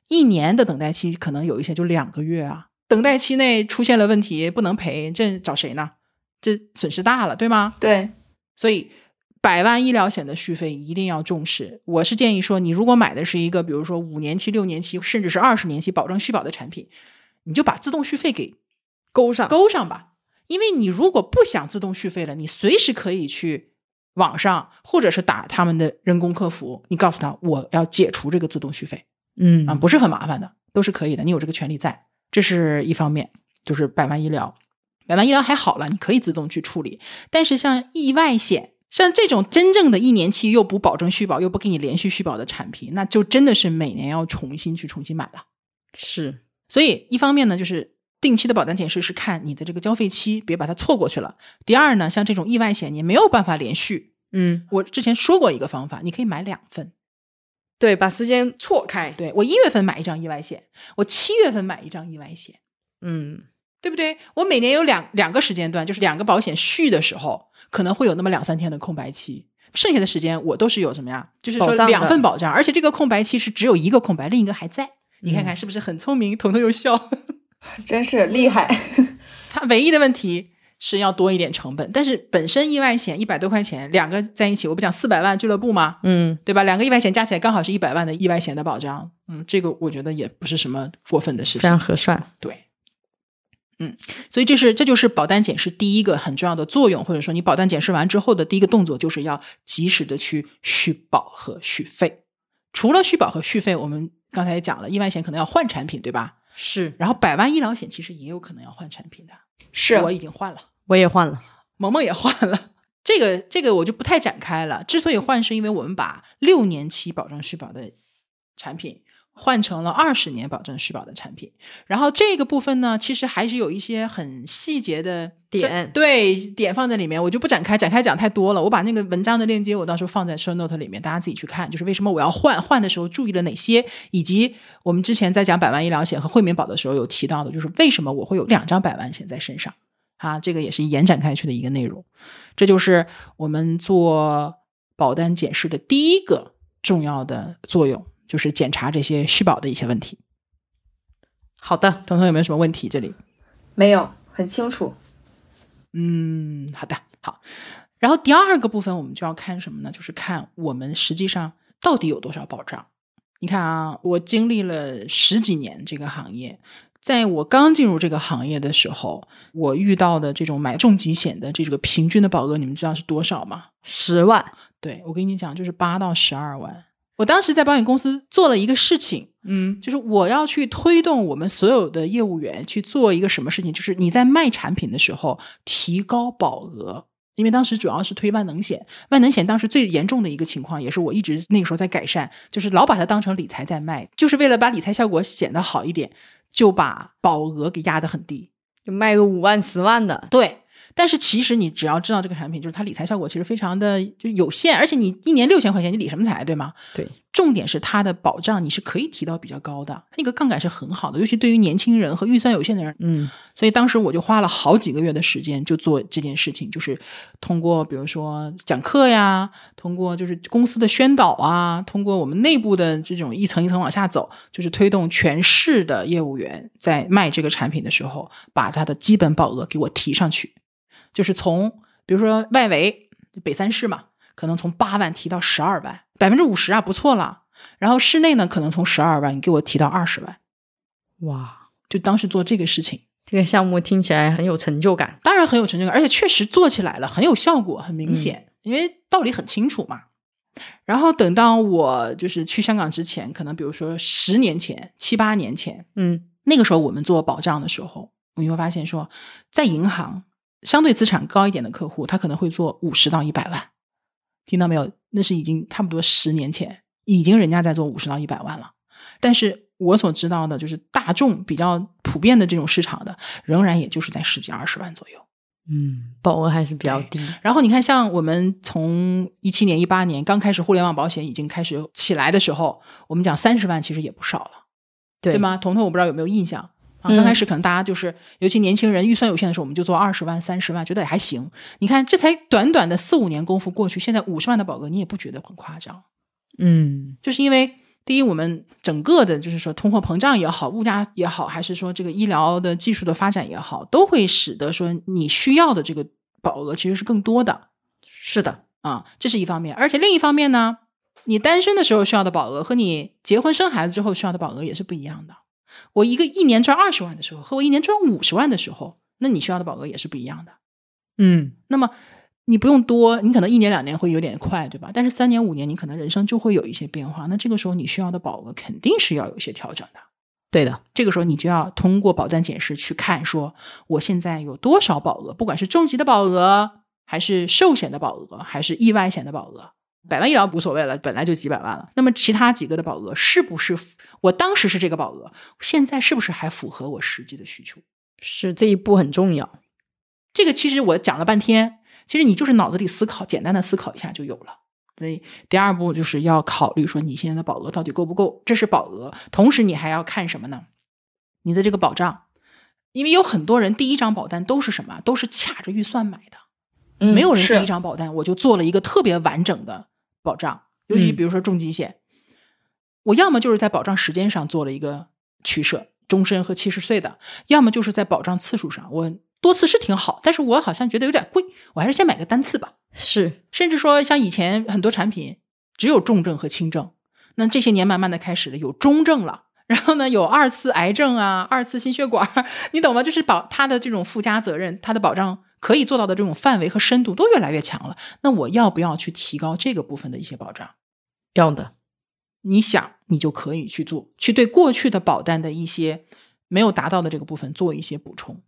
一年的等待期可能有一些就两个月啊，等待期内出现了问题不能赔，这找谁呢？这损失大了，对吗？
对，
所以百万医疗险的续费一定要重视。我是建议说，你如果买的是一个，比如说五年期、六年期，甚至是二十年期保证续保的产品，你就把自动续费给
勾上，
勾上吧。因为你如果不想自动续费了，你随时可以去网上或者是打他们的人工客服，你告诉他我要解除这个自动续费
嗯
啊，不是很麻烦的，都是可以的，你有这个权利在，这是一方面，就是百万医疗，百万医疗还好了，你可以自动去处理，但是像意外险。像这种真正的一年期又不保证续保又不给你连续续保的产品，那就真的是每年要重新去重新买了。
是
所以一方面呢，就是定期的保单检视是看你的这个交费期，别把它错过去了。第二呢，像这种意外险，你没有办法连续。
嗯
我之前说过一个方法，你可以买两份。
对，把时间错开，
对我一月份买一张意外险，我七月份买一张意外险，
嗯
对不对？我每年有两两个时间段，就是两个保险续的时候，可能会有那么两三天的空白期。剩下的时间我都是有什么呀？就是说两份保障，而且这个空白期是只有一个空白，另一个还在。你看看是不是很聪明？彤彤又笑。(laughs)
真是厉害。(laughs)
它唯一的问题是要多一点成本，但是本身意外险一百多块钱，两个在一起，我不讲四百万俱乐部吗？
嗯
对吧？两个意外险加起来刚好是一百万的意外险的保障，嗯，这个我觉得也不是什么过分的事情
非常
情。
合算，
对，嗯，所以这是这就是保单检视第一个很重要的作用，或者说你保单检视完之后的第一个动作，就是要及时的去续保和续费。除了续保和续费，我们刚才也讲了，意外险可能要换产品，对吧？
是
然后百万医疗险其实也有可能要换产品的，
是
我已经换了。
我也换了，
萌萌也换了。这个这个我就不太展开了。之所以换，是因为我们把六年期保障续保的产品换成了二十年保证续保的产品。然后这个部分呢，其实还是有一些很细节的
点
对点放在里面，我就不展开，展开讲太多了。我把那个文章的链接，我到时候放在 show note 里面，大家自己去看，就是为什么我要换，换的时候注意了哪些，以及我们之前在讲百万医疗险和惠民保的时候有提到的，就是为什么我会有两张百万险在身上。啊，这个也是延展开去的一个内容。这就是我们做保单检视的第一个重要的作用，就是检查这些续保的一些问题。
好的，
彤彤有没有什么问题？这里，
没有很清楚。
嗯，好的，好。然后第二个部分我们就要看什么呢？就是看我们实际上到底有多少保障。你看啊，我经历了十几年这个行业，在我刚进入这个行业的时候，我遇到的这种买重疾险的这个平均的保额，你们知道是多少吗？
十万，
对我跟你讲，就是八到十二万。我当时在保险公司做了一个事情，
嗯
就是我要去推动我们所有的业务员去做一个什么事情，就是你在卖产品的时候提高保额。因为当时主要是推万能险，万能险当时最严重的一个情况，也是我一直那个时候在改善，就是老把它当成理财在卖，就是为了把理财效果显得好一点，就把保额给压得很低。
就卖个五万十万的，
对，但是其实你只要知道这个产品，就是它理财效果其实非常的就有限，而且你一年六千块钱，你理什么财，对吗？
对，
重点是它的保障你是可以提到比较高的，那个杠杆是很好的，尤其对于年轻人和预算有限的人。
嗯
所以当时我就花了好几个月的时间就做这件事情，就是通过比如说讲课呀，通过就是公司的宣导啊，通过我们内部的这种一层一层往下走，就是推动全市的业务员在卖这个产品的时候，把它的基本保额给我提上去，就是从比如说外围北三市嘛，可能从八万提到十二万，百分之五十啊，不错了。然后室内呢，可能从十二万你给我提到二十万，
哇，
就当时做这个事情。
这个项目听起来很有成就感。
当然很有成就感，而且确实做起来了，很有效果，很明显，因为道理很清楚嘛。然后等到我就是去香港之前，可能比如说十年前、七八年前，
嗯
那个时候我们做保障的时候，你会发现说，在银行相对资产高一点的客户，他可能会做五十到一百万，听到没有？那是已经差不多十年前，已经人家在做五十到一百万了。但是我所知道的，就是大众比较普遍的这种市场的，仍然也就是在十几二十万左右。
嗯，保额还是比较低。
然后你看，像我们从一七年、一八年刚开始互联网保险已经开始起来的时候，我们讲三十万其实也不少了，
对
对？吗？彤彤，我不知道有没有印象啊？
嗯
刚开始可能大家就是，尤其年轻人预算有限的时候，我们就做二十万、三十万，觉得也还行。你看，这才短短的四五年功夫过去，现在五十万的保额，你也不觉得很夸张？
嗯
就是因为第一，我们整个的就是说通货膨胀也好，物价也好，还是说这个医疗的技术的发展也好，都会使得说你需要的这个保额其实是更多的。
是的，
啊，这是一方面。而且另一方面呢，你单身的时候需要的保额和你结婚生孩子之后需要的保额也是不一样的。我一个一年赚二十万的时候，和我一年赚五十万的时候，那你需要的保额也是不一样的。
嗯
那么你不用多，你可能一年两年会有点快，对吧？但是三年五年，你可能人生就会有一些变化。那这个时候你需要的保额肯定是要有一些调整的。
对的，
这个时候你就要通过保单检视去看，说我现在有多少保额，不管是重疾的保额，还是寿险的保额，还是意外险的保额，百万医疗无所谓了，本来就几百万了。那么其他几个的保额是不是我当时是这个保额，现在是不是还符合我实际的需求？
是这一步很重要。
这个其实我讲了半天，其实你就是脑子里思考，简单的思考一下就有了。所以第二步就是要考虑说你现在的保额到底够不够，这是保额。同时你还要看什么呢？你的这个保障，因为有很多人第一张保单都是什么？都是卡着预算买的，
嗯
没有人第一张保单我就做了一个特别完整的保障，尤其
嗯
比如说重疾险，我要么就是在保障时间上做了一个取舍，终身和七十岁的，要么就是在保障次数上，我多次是挺好，但是我好像觉得有点贵，我还是先买个单次吧。
是，
甚至说像以前很多产品只有重症和轻症，那这些年慢慢的开始了有中症了。然后呢，有二次癌症啊，二次心血管，你懂吗？就是保它的这种附加责任，它的保障可以做到的这种范围和深度都越来越强了。那我要不要去提高这个部分的一些保障？
要的。
你想，你就可以去做，去对过去的保单的一些没有达到的这个部分做一些补充。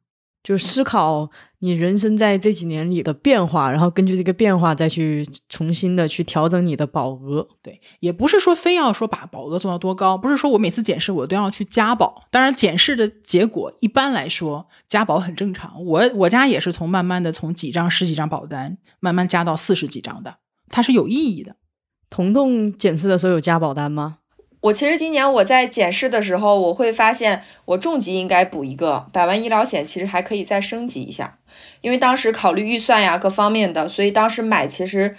就思考你人生在这几年里的变化，然后根据这个变化再去重新的去调整你的保额。
对，也不是说非要说把保额做到多高，不是说我每次检视我都要去加保。当然，检视的结果一般来说加保很正常。我我家也是从慢慢的从几张十几张保单慢慢加到四十几张的，它是有意义的。
彤彤检视的时候有加保单吗？
我其实今年我在检视的时候，我会发现我重疾应该补一个，百万医疗险其实还可以再升级一下，因为当时考虑预算呀各方面的，所以当时买其实，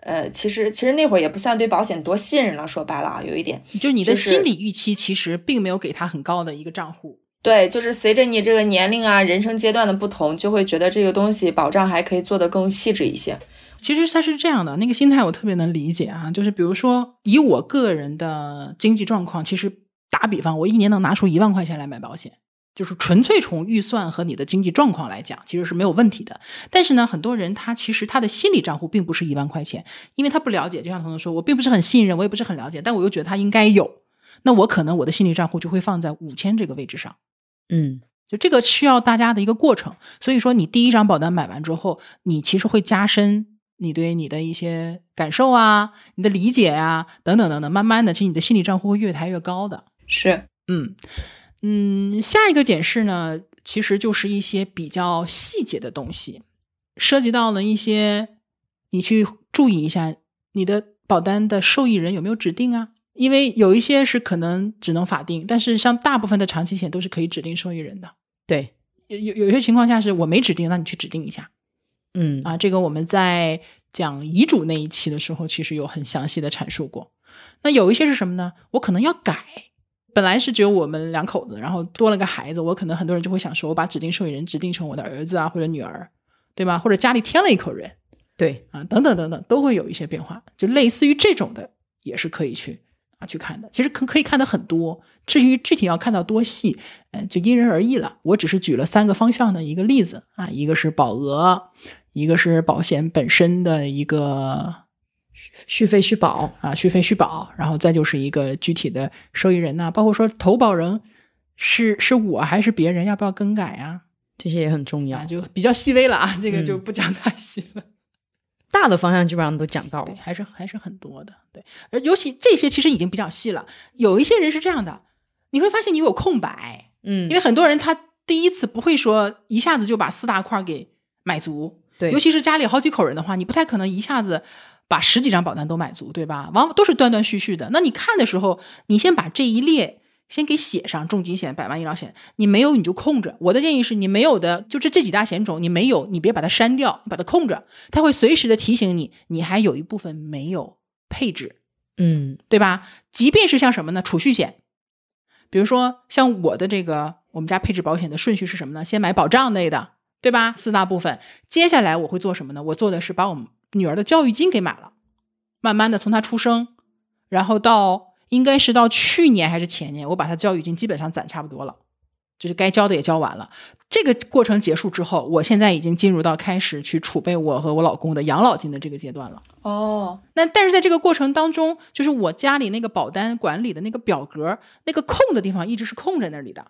呃，其实其实那会儿也不算对保险多信任了，说白了啊，有一点。
就你的心理预期其实并没有给他很高的一个账户。
对，就是随着你这个年龄啊、人生阶段的不同，就会觉得这个东西保障还可以做得更细致一些。
其实它是这样的，那个心态我特别能理解啊。就是比如说，以我个人的经济状况，其实打比方，我一年能拿出一万块钱来买保险，就是纯粹从预算和你的经济状况来讲，其实是没有问题的。但是呢，很多人他其实他的心理账户并不是一万块钱，因为他不了解。就像彤彤说，我并不是很信任，我也不是很了解，但我又觉得他应该有，那我可能我的心理账户就会放在五千这个位置上。
嗯，
就这个需要大家的一个过程，所以说你第一张保单买完之后，你其实会加深你对你的一些感受啊、你的理解啊等等等等，慢慢的，其实你的心理账户会越抬越高的。
是，
嗯嗯，下一个检视呢，其实就是一些比较细节的东西。涉及到了一些，你去注意一下你的保单的受益人有没有指定啊？因为有一些是可能只能法定，但是像大部分的长期险都是可以指定受益人的。
对，
有有有些情况下是我没指定，那你去指定一下
嗯
啊。这个我们在讲遗嘱那一期的时候，其实有很详细的阐述过。那有一些是什么呢？我可能要改，本来是只有我们两口子，然后多了个孩子，我可能很多人就会想说，我把指定受益人指定成我的儿子啊或者女儿，对吧？或者家里添了一口人
对，
啊，等等等等，都会有一些变化。就类似于这种的，也是可以去啊去看的。其实可可以看的很多，至于具体要看到多细，嗯、就因人而异了。我只是举了三个方向的一个例子啊，一个是保额，一个是保险本身的一个
续费续保，
啊续费续保，然后再就是一个具体的受益人呐、包括说投保人是是我还是别人，要不要更改啊？
这些也很重要
啊，。就比较细微了啊，这个就
嗯
不讲太细了。
大的方向基本上都讲到
对，
了。
还是还是很多的。对，而尤其这些其实已经比较细了。有一些人是这样的，你会发现你有空白，
嗯
因为很多人他第一次不会说一下子就把四大块给买足，
对，
尤其是家里好几口人的话，你不太可能一下子把十几张保单都买足，对吧？往往都是断断续续的。那你看的时候，你先把这一列先给写上，重疾险、百万医疗险，你没有你就空着。我的建议是你没有的，就这这几大险种，你没有，你别把它删掉，你把它空着，它会随时的提醒你，你还有一部分没有配置。
嗯
对吧？即便是像什么呢？储蓄险，比如说像我的这个，我们家配置保险的顺序是什么呢？先买保障类的，对吧？四大部分，接下来我会做什么呢？我做的是把我们女儿的教育金给买了，慢慢的从她出生，然后到应该是到去年还是前年，我把它教育金基本上攒差不多了。就是该交的也交完了，这个过程结束之后，我现在已经进入到开始去储备我和我老公的养老金的这个阶段了。
哦，
那但是在这个过程当中，就是我家里那个保单管理的那个表格，那个空的地方一直是空在那里的，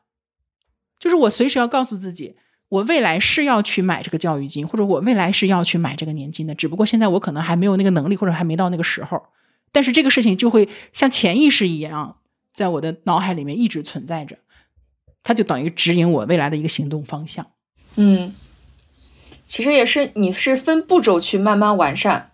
就是我随时要告诉自己，我未来是要去买这个教育金，或者我未来是要去买这个年金的，只不过现在我可能还没有那个能力，或者还没到那个时候。但是这个事情就会像潜意识一样，在我的脑海里面一直存在着，它就等于指引我未来的一个行动方向。
嗯，其实也是你是分步骤去慢慢完善。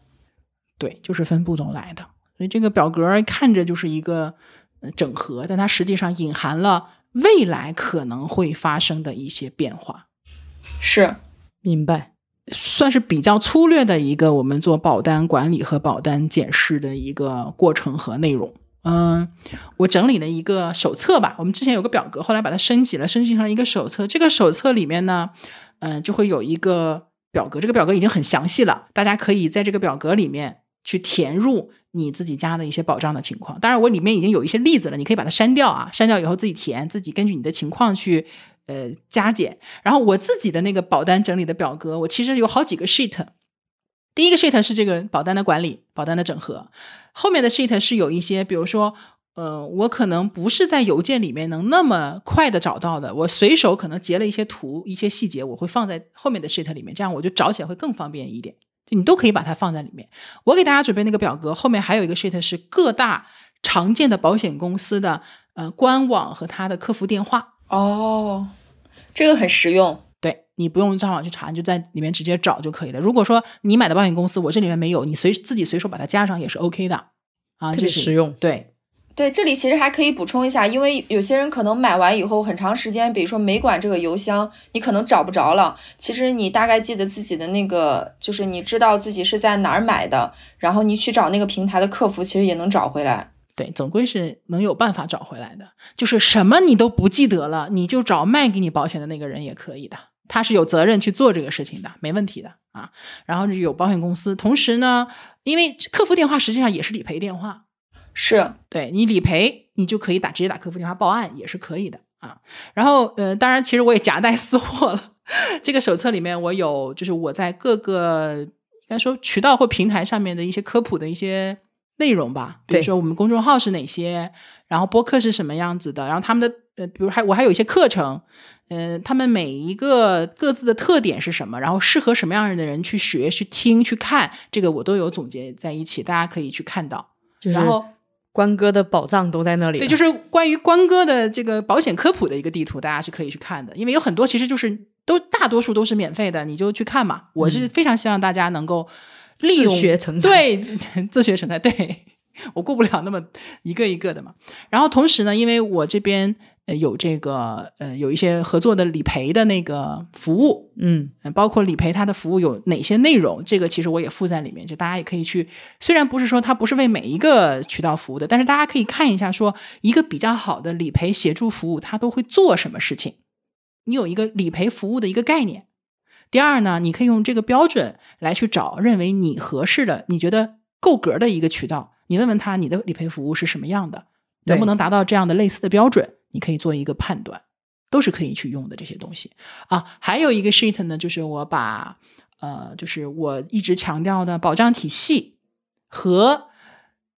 对，就是分步骤来的。所以这个表格看着就是一个呃整合，但它实际上隐含了未来可能会发生的一些变化，
是，
明白。
算是比较粗略的一个我们做保单管理和保单检视的一个过程和内容。嗯，我整理了一个手册吧。我们之前有个表格，后来把它升级了，升级成了一个手册。这个手册里面呢，嗯、就会有一个表格，这个表格已经很详细了，大家可以在这个表格里面去填入你自己家的一些保障的情况。当然，我里面已经有一些例子了，你可以把它删掉啊，删掉以后自己填，自己根据你的情况去呃加减。然后我自己的那个保单整理的表格，我其实有好几个 sheet。第一个 sheet 是这个保单的管理、保单的整合，后面的 sheet 是有一些，比如说，呃，我可能不是在邮件里面能那么快的找到的，我随手可能截了一些图、一些细节，我会放在后面的 sheet 里面，这样我就找起来会更方便一点。就你都可以把它放在里面。我给大家准备那个表格，后面还有一个 sheet 是各大常见的保险公司的呃官网和它的客服电话。
哦，这个很实用。
对你不用上网去查，你就在里面直接找就可以了。如果说你买的保险公司我这里面没有，你随自己随手把它加上也是 OK 的啊，
特
这
实用
对，
对，这里其实还可以补充一下，因为有些人可能买完以后很长时间，比如说没管这个邮箱，你可能找不着了。其实你大概记得自己的那个，就是你知道自己是在哪儿买的，然后你去找那个平台的客服，其实也能找回来。
对，总归是能有办法找回来的。就是什么你都不记得了，你就找卖给你保险的那个人也可以的，他是有责任去做这个事情的，没问题的啊。然后有保险公司，同时呢，因为客服电话实际上也是理赔电话，
是，
对你理赔，你就可以打直接打客服电话报案也是可以的啊。然后呃，当然其实我也夹带私货了。这个手册里面我有，就是我在各个应该说渠道或平台上面的一些科普的一些内容吧，比如说我们公众号是哪些，然后播客是什么样子的，然后他们的呃，比如还我还有一些课程，呃，他们每一个各自的特点是什么，然后适合什么样的人去学、去听、去看，这个我都有总结在一起，大家可以去看到。
就是
然后
关哥的宝藏都在那里。
对，就是关于关哥的这个保险科普的一个地图，大家是可以去看的，因为有很多其实就是都大多数都是免费的，你就去看嘛。我是非常希望大家能够利用
自学成才
对 (laughs) 自学成才，对我过不了那么一个一个的嘛。然后同时呢，因为我这边呃有这个呃有一些合作的理赔的那个服务，
嗯
呃包括理赔它的服务有哪些内容，这个其实我也附在里面，就大家也可以去。虽然不是说它不是为每一个渠道服务的，但是大家可以看一下，说一个比较好的理赔协助服务，它都会做什么事情。你有一个理赔服务的一个概念。第二呢，你可以用这个标准来去找认为你合适的、你觉得够格的一个渠道，你问问他你的理赔服务是什么样的，能不能达到这样的类似的标准，你可以做一个判断，都是可以去用的这些东西啊。还有一个 sheet 呢，就是我把呃，就是我一直强调的保障体系和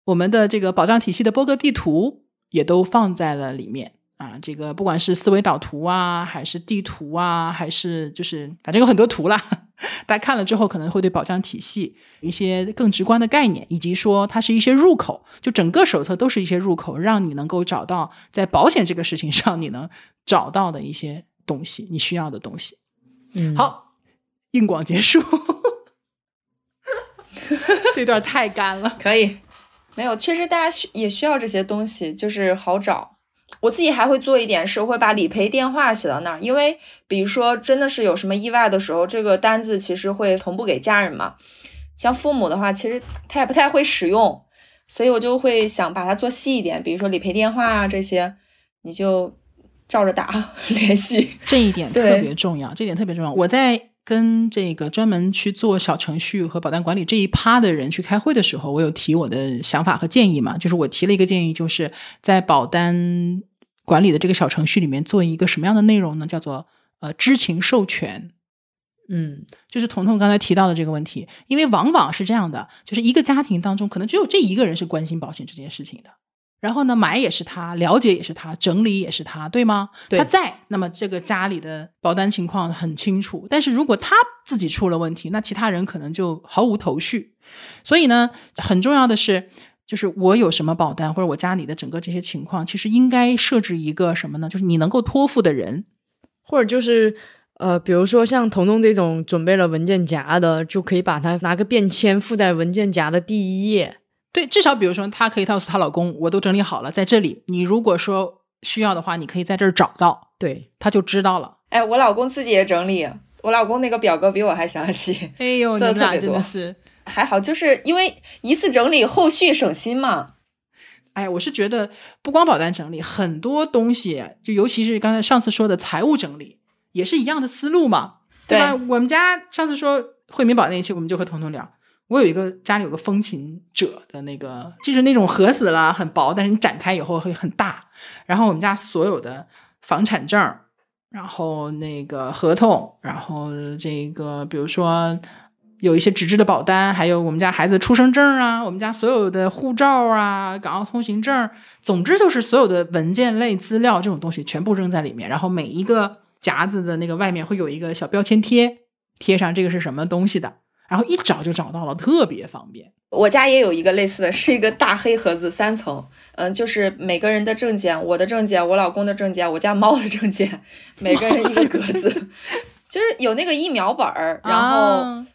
我们的这个保障体系的波格地图也都放在了里面。啊，这个不管是思维导图啊，还是地图啊，还是就是反正有很多图啦，(laughs) 大家看了之后可能会对保障体系一些更直观的概念，以及说它是一些入口，就整个手册都是一些入口，让你能够找到在保险这个事情上你能找到的一些东西，你需要的东西。
嗯，
好，硬广结束，(laughs) 这段太干了。
可以，没有，确实大家需也需要这些东西，就是好找。我自己还会做一点是，会把理赔电话写到那儿，因为比如说真的是有什么意外的时候，这个单子其实会同步给家人嘛。像父母的话，其实他也不太会使用，所以我就会想把它做细一点，比如说理赔电话啊这些，你就照着打 (laughs) 联系。
这一点特别重要，这点特别重要。我在跟这个专门去做小程序和保单管理这一趴的人去开会的时候，我有提我的想法和建议嘛，就是我提了一个建议，就是在保单管理的这个小程序里面做一个什么样的内容呢？叫做呃知情授权。
嗯
就是彤彤刚才提到的这个问题，因为往往是这样的，就是一个家庭当中可能只有这一个人是关心保险这件事情的，然后呢，买也是他，了解也是他，整理也是他，对吗？
对
他在，那么这个家里的保单情况很清楚，但是如果他自己出了问题，那其他人可能就毫无头绪。所以呢，很重要的是。就是我有什么保单，或者我家里的整个这些情况，其实应该设置一个什么呢？就是你能够托付的人，
或者就是呃，比如说像彤彤这种准备了文件夹的，就可以把它拿个便签附在文件夹的第一页。
对，至少比如说，她可以告诉她老公，我都整理好了，在这里。你如果说需要的话，你可以在这儿找到，
对，
她就知道了。
哎，我老公自己也整理，我老公那个表格比我还详细，
哎呦，
做得
你俩
特别多
真的是，
还好，就是因为一次整理，后续省心嘛。
哎，我是觉得不光保单整理，很多东西，就尤其是刚才上次说的财务整理，也是一样的思路嘛，对吧？我们家上次说惠民保那一期，我们就和彤彤聊。我有一个家里有个风琴者的那个，就是那种合死了很薄，但是你展开以后会很大。然后我们家所有的房产证，然后那个合同，然后这个比如说有一些纸质的保单，还有我们家孩子出生证啊，我们家所有的护照啊、港澳通行证，总之就是所有的文件类资料这种东西全部扔在里面，然后每一个夹子的那个外面会有一个小标签贴，贴上这个是什么东西的，然后一找就找到了，特别方便。
我家也有一个类似的，是一个大黑盒子，三层，嗯，就是每个人的证件，我的证件，我老公的证件，我家猫的证件，(laughs) 每个人一个格子，就是有那个疫苗本儿，然后
啊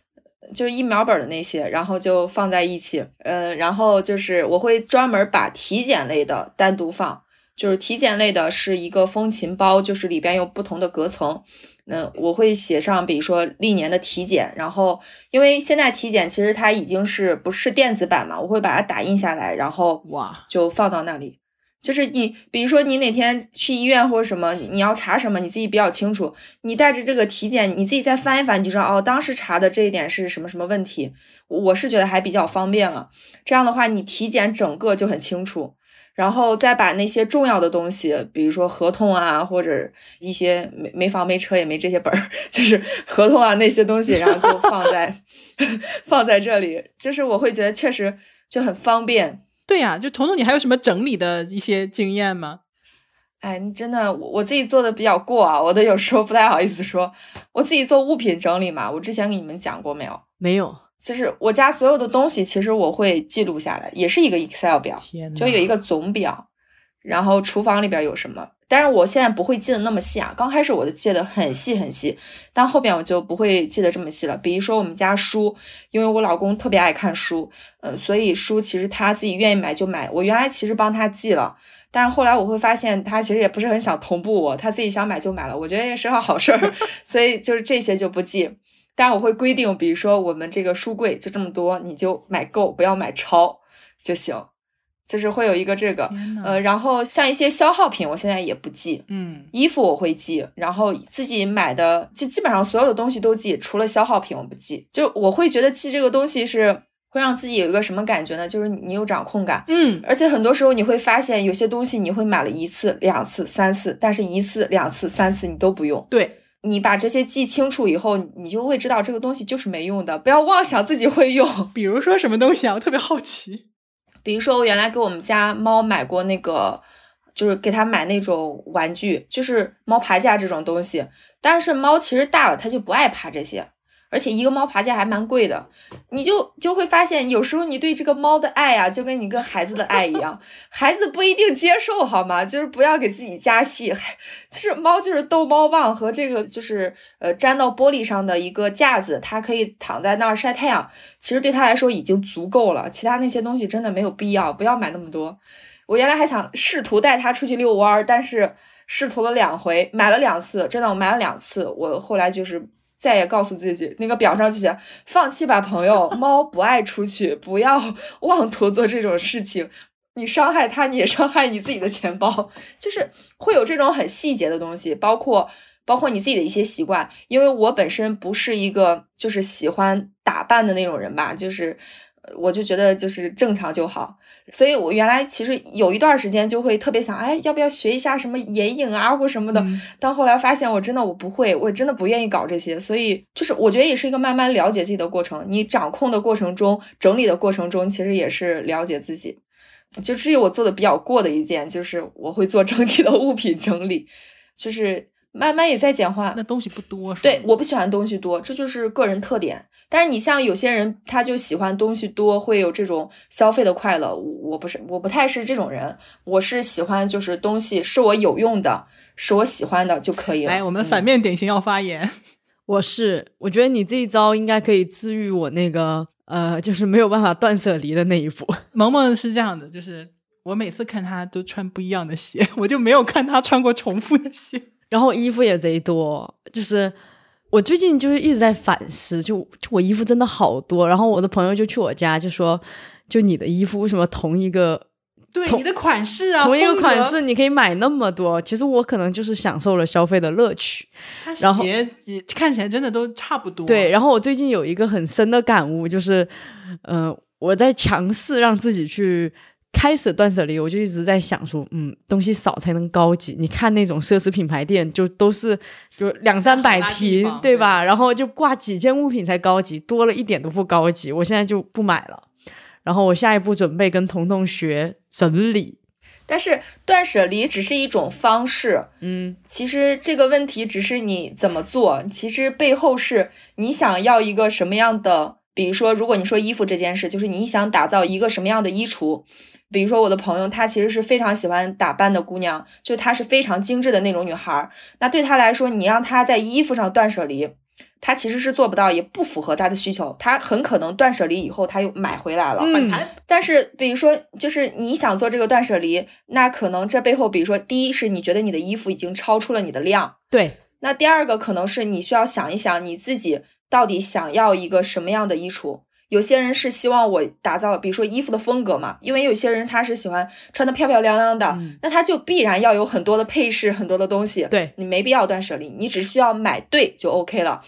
就是疫苗本儿的那些，然后就放在一起，嗯，然后就是我会专门把体检类的单独放，就是体检类的是一个风琴包，就是里边有不同的隔层。嗯，我会写上，比如说历年的体检，然后因为现在体检其实它已经是不是电子版嘛，我会把它打印下来，然后
哇，
就放到那里。就是你，比如说你哪天去医院或者什么，你要查什么，你自己比较清楚。你带着这个体检，你自己再翻一翻，你就知道哦，当时查的这一点是什么什么问题。我是觉得还比较方便了。这样的话，你体检整个就很清楚。然后再把那些重要的东西，比如说合同啊，或者一些没没房没车也没这些本儿，(laughs) 就是合同啊那些东西，然后就放在 (laughs) 放在这里，就是我会觉得确实就很方便。
对呀、就彤彤，你还有什么整理的一些经验吗？
哎，你真的，我我自己做的比较过啊，我都有时候不太好意思说，我自己做物品整理嘛，我之前给你们讲过没有？
没有，
就是我家所有的东西，其实我会记录下来，也是一个 Excel 表，就有一个总表，然后厨房里边有什么。但是我现在不会记得那么细啊，刚开始我就记得很细很细，但后边我就不会记得这么细了。比如说我们家书，因为我老公特别爱看书，嗯，所以书其实他自己愿意买就买。我原来其实帮他记了，但是后来我会发现他其实也不是很想同步我，他自己想买就买了，我觉得也是个好事儿，(laughs) 所以就是这些就不记。但是我会规定，比如说我们这个书柜就这么多，你就买够，不要买超就行。就是会有一个这个，呃，然后像一些消耗品，我现在也不记，
嗯，
衣服我会记，然后自己买的就基本上所有的东西都记，除了消耗品我不记。就我会觉得记这个东西是会让自己有一个什么感觉呢？就是你有掌控感，
嗯，
而且很多时候你会发现有些东西你会买了一次、两次、三次，但是一次、两次、三次你都不用。
对
你把这些记清楚以后，你就会知道这个东西就是没用的，不要妄想自己会用。(laughs)
比如说什么东西啊？我特别好奇。
比如说，我原来给我们家猫买过那个，就是给它买那种玩具，就是猫爬架这种东西。但是猫其实大了，它就不爱爬这些，而且一个猫爬架还蛮贵的。你就就会发现，有时候你对这个猫的爱啊，就跟你跟孩子的爱一样，(laughs) 孩子不一定接受，好吗？就是不要给自己加戏。(laughs) 就是猫就是逗猫棒和这个就是呃粘到玻璃上的一个架子，它可以躺在那儿晒太阳，其实对它来说已经足够了。其他那些东西真的没有必要，不要买那么多。我原来还想试图带它出去遛弯儿，但是。试图了两回，买了两次，真的我买了两次。我后来就是再也告诉自己，那个表上就写放弃吧，朋友，猫不爱出去，不要 (laughs) 妄图做这种事情。你伤害它，你也伤害你自己的钱包。就是会有这种很细节的东西，包括包括你自己的一些习惯。因为我本身不是一个就是喜欢打扮的那种人吧，就是。我就觉得就是正常就好，所以我原来其实有一段时间就会特别想，哎，要不要学一下什么眼影啊或什么的。但后来发现我真的我不会，我真的不愿意搞这些。所以就是我觉得也是一个慢慢了解自己的过程。你掌控的过程中，整理的过程中，其实也是了解自己。就至于我做的比较过的一件，就是我会做整体的物品整理，就是。慢慢也在简化，
那东西不多。
对，我不喜欢东西多，这就是个人特点。但是你像有些人，他就喜欢东西多，会有这种消费的快乐。我不是，我不太是这种人。我是喜欢就是东西是我有用的，是我喜欢的就可以了。
来，我们反面典型要发言。(laughs)
我是，我觉得你这一招应该可以治愈我那个呃，就是没有办法断舍离的那一步。(laughs)
萌萌是这样的，就是我每次看他都穿不一样的鞋，(laughs) 我就没有看他穿过重复的鞋。
然后衣服也贼多，就是我最近就是一直在反思，就就我衣服真的好多。然后我的朋友就去我家就说，就你的衣服为什么同一个
对你的款式啊，
同一个款式你可以买那么多？其实我可能就是享受了消费的乐趣。然后
鞋看起来真的都差不多。
对，然后我最近有一个很深的感悟，就是嗯，我在强势让自己去。开始断舍离，我就一直在想说，嗯，东西少才能高级。你看那种奢侈品牌店，就都是就两三百平，对吧？然后就挂几件物品才高级，多了一点都不高级。我现在就不买了。然后我下一步准备跟彤彤学整理。
但是断舍离只是一种方式，
嗯，
其实这个问题只是你怎么做，其实背后是你想要一个什么样的。比如说，如果你说衣服这件事，就是你想打造一个什么样的衣橱。比如说我的朋友，她其实是非常喜欢打扮的姑娘，就她是非常精致的那种女孩。那对她来说，你让她在衣服上断舍离，她其实是做不到，也不符合她的需求。她很可能断舍离以后，她又买回来了。
嗯。
但是，比如说，就是你想做这个断舍离，那可能这背后，比如说，第一是你觉得你的衣服已经超出了你的量。
对。
那第二个可能是你需要想一想，你自己到底想要一个什么样的衣橱。有些人是希望我打造，比如说衣服的风格嘛，因为有些人他是喜欢穿的漂漂亮亮的，那他就必然要有很多的配饰，很多的东西。
对
你没必要断舍离，你只需要买对就 OK 了。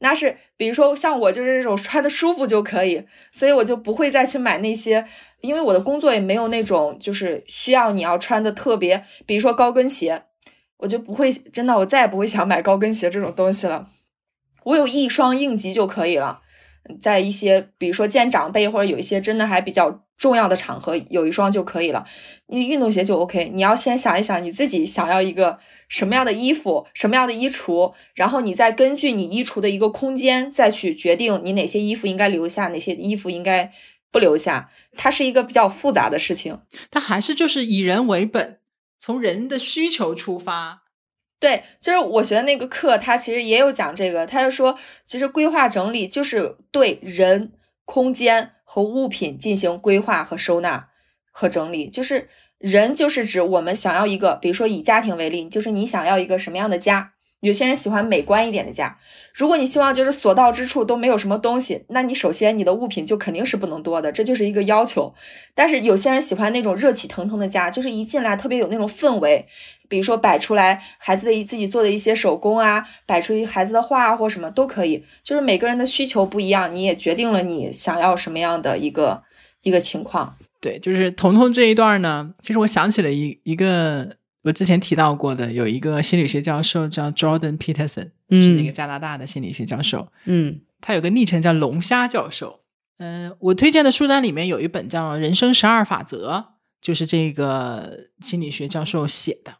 那是比如说像我就是这种穿的舒服就可以，所以我就不会再去买那些，因为我的工作也没有那种就是需要你要穿的特别，比如说高跟鞋，我就不会真的我再也不会想买高跟鞋这种东西了。我有一双应急就可以了。在一些，比如说见长辈或者有一些真的还比较重要的场合，有一双就可以了。你运动鞋就 OK。你要先想一想你自己想要一个什么样的衣服，什么样的衣橱，然后你再根据你衣橱的一个空间再去决定你哪些衣服应该留下，哪些衣服应该不留下。它是一个比较复杂的事情。
它还是就是以人为本，从人的需求出发。
对，就是我学的那个课，他其实也有讲这个。他就说，其实规划整理就是对人、空间和物品进行规划和收纳和整理。就是人，就是指我们想要一个，比如说以家庭为例，就是你想要一个什么样的家。有些人喜欢美观一点的家，如果你希望就是所到之处都没有什么东西，那你首先你的物品就肯定是不能多的，这就是一个要求。但是有些人喜欢那种热气腾腾的家，就是一进来特别有那种氛围，比如说摆出来孩子的自己做的一些手工啊，摆出一孩子的画或什么都可以。就是每个人的需求不一样，你也决定了你想要什么样的一个一个情况。
对，就是彤彤这一段呢，其实我想起了一一个。我之前提到过的有一个心理学教授叫 Jordan Peterson，是那个加拿大的心理学教授。
嗯，
他有个昵称叫龙虾教授。嗯，我推荐的书单里面有一本叫《人生十二法则》，就是这个心理学教授写的。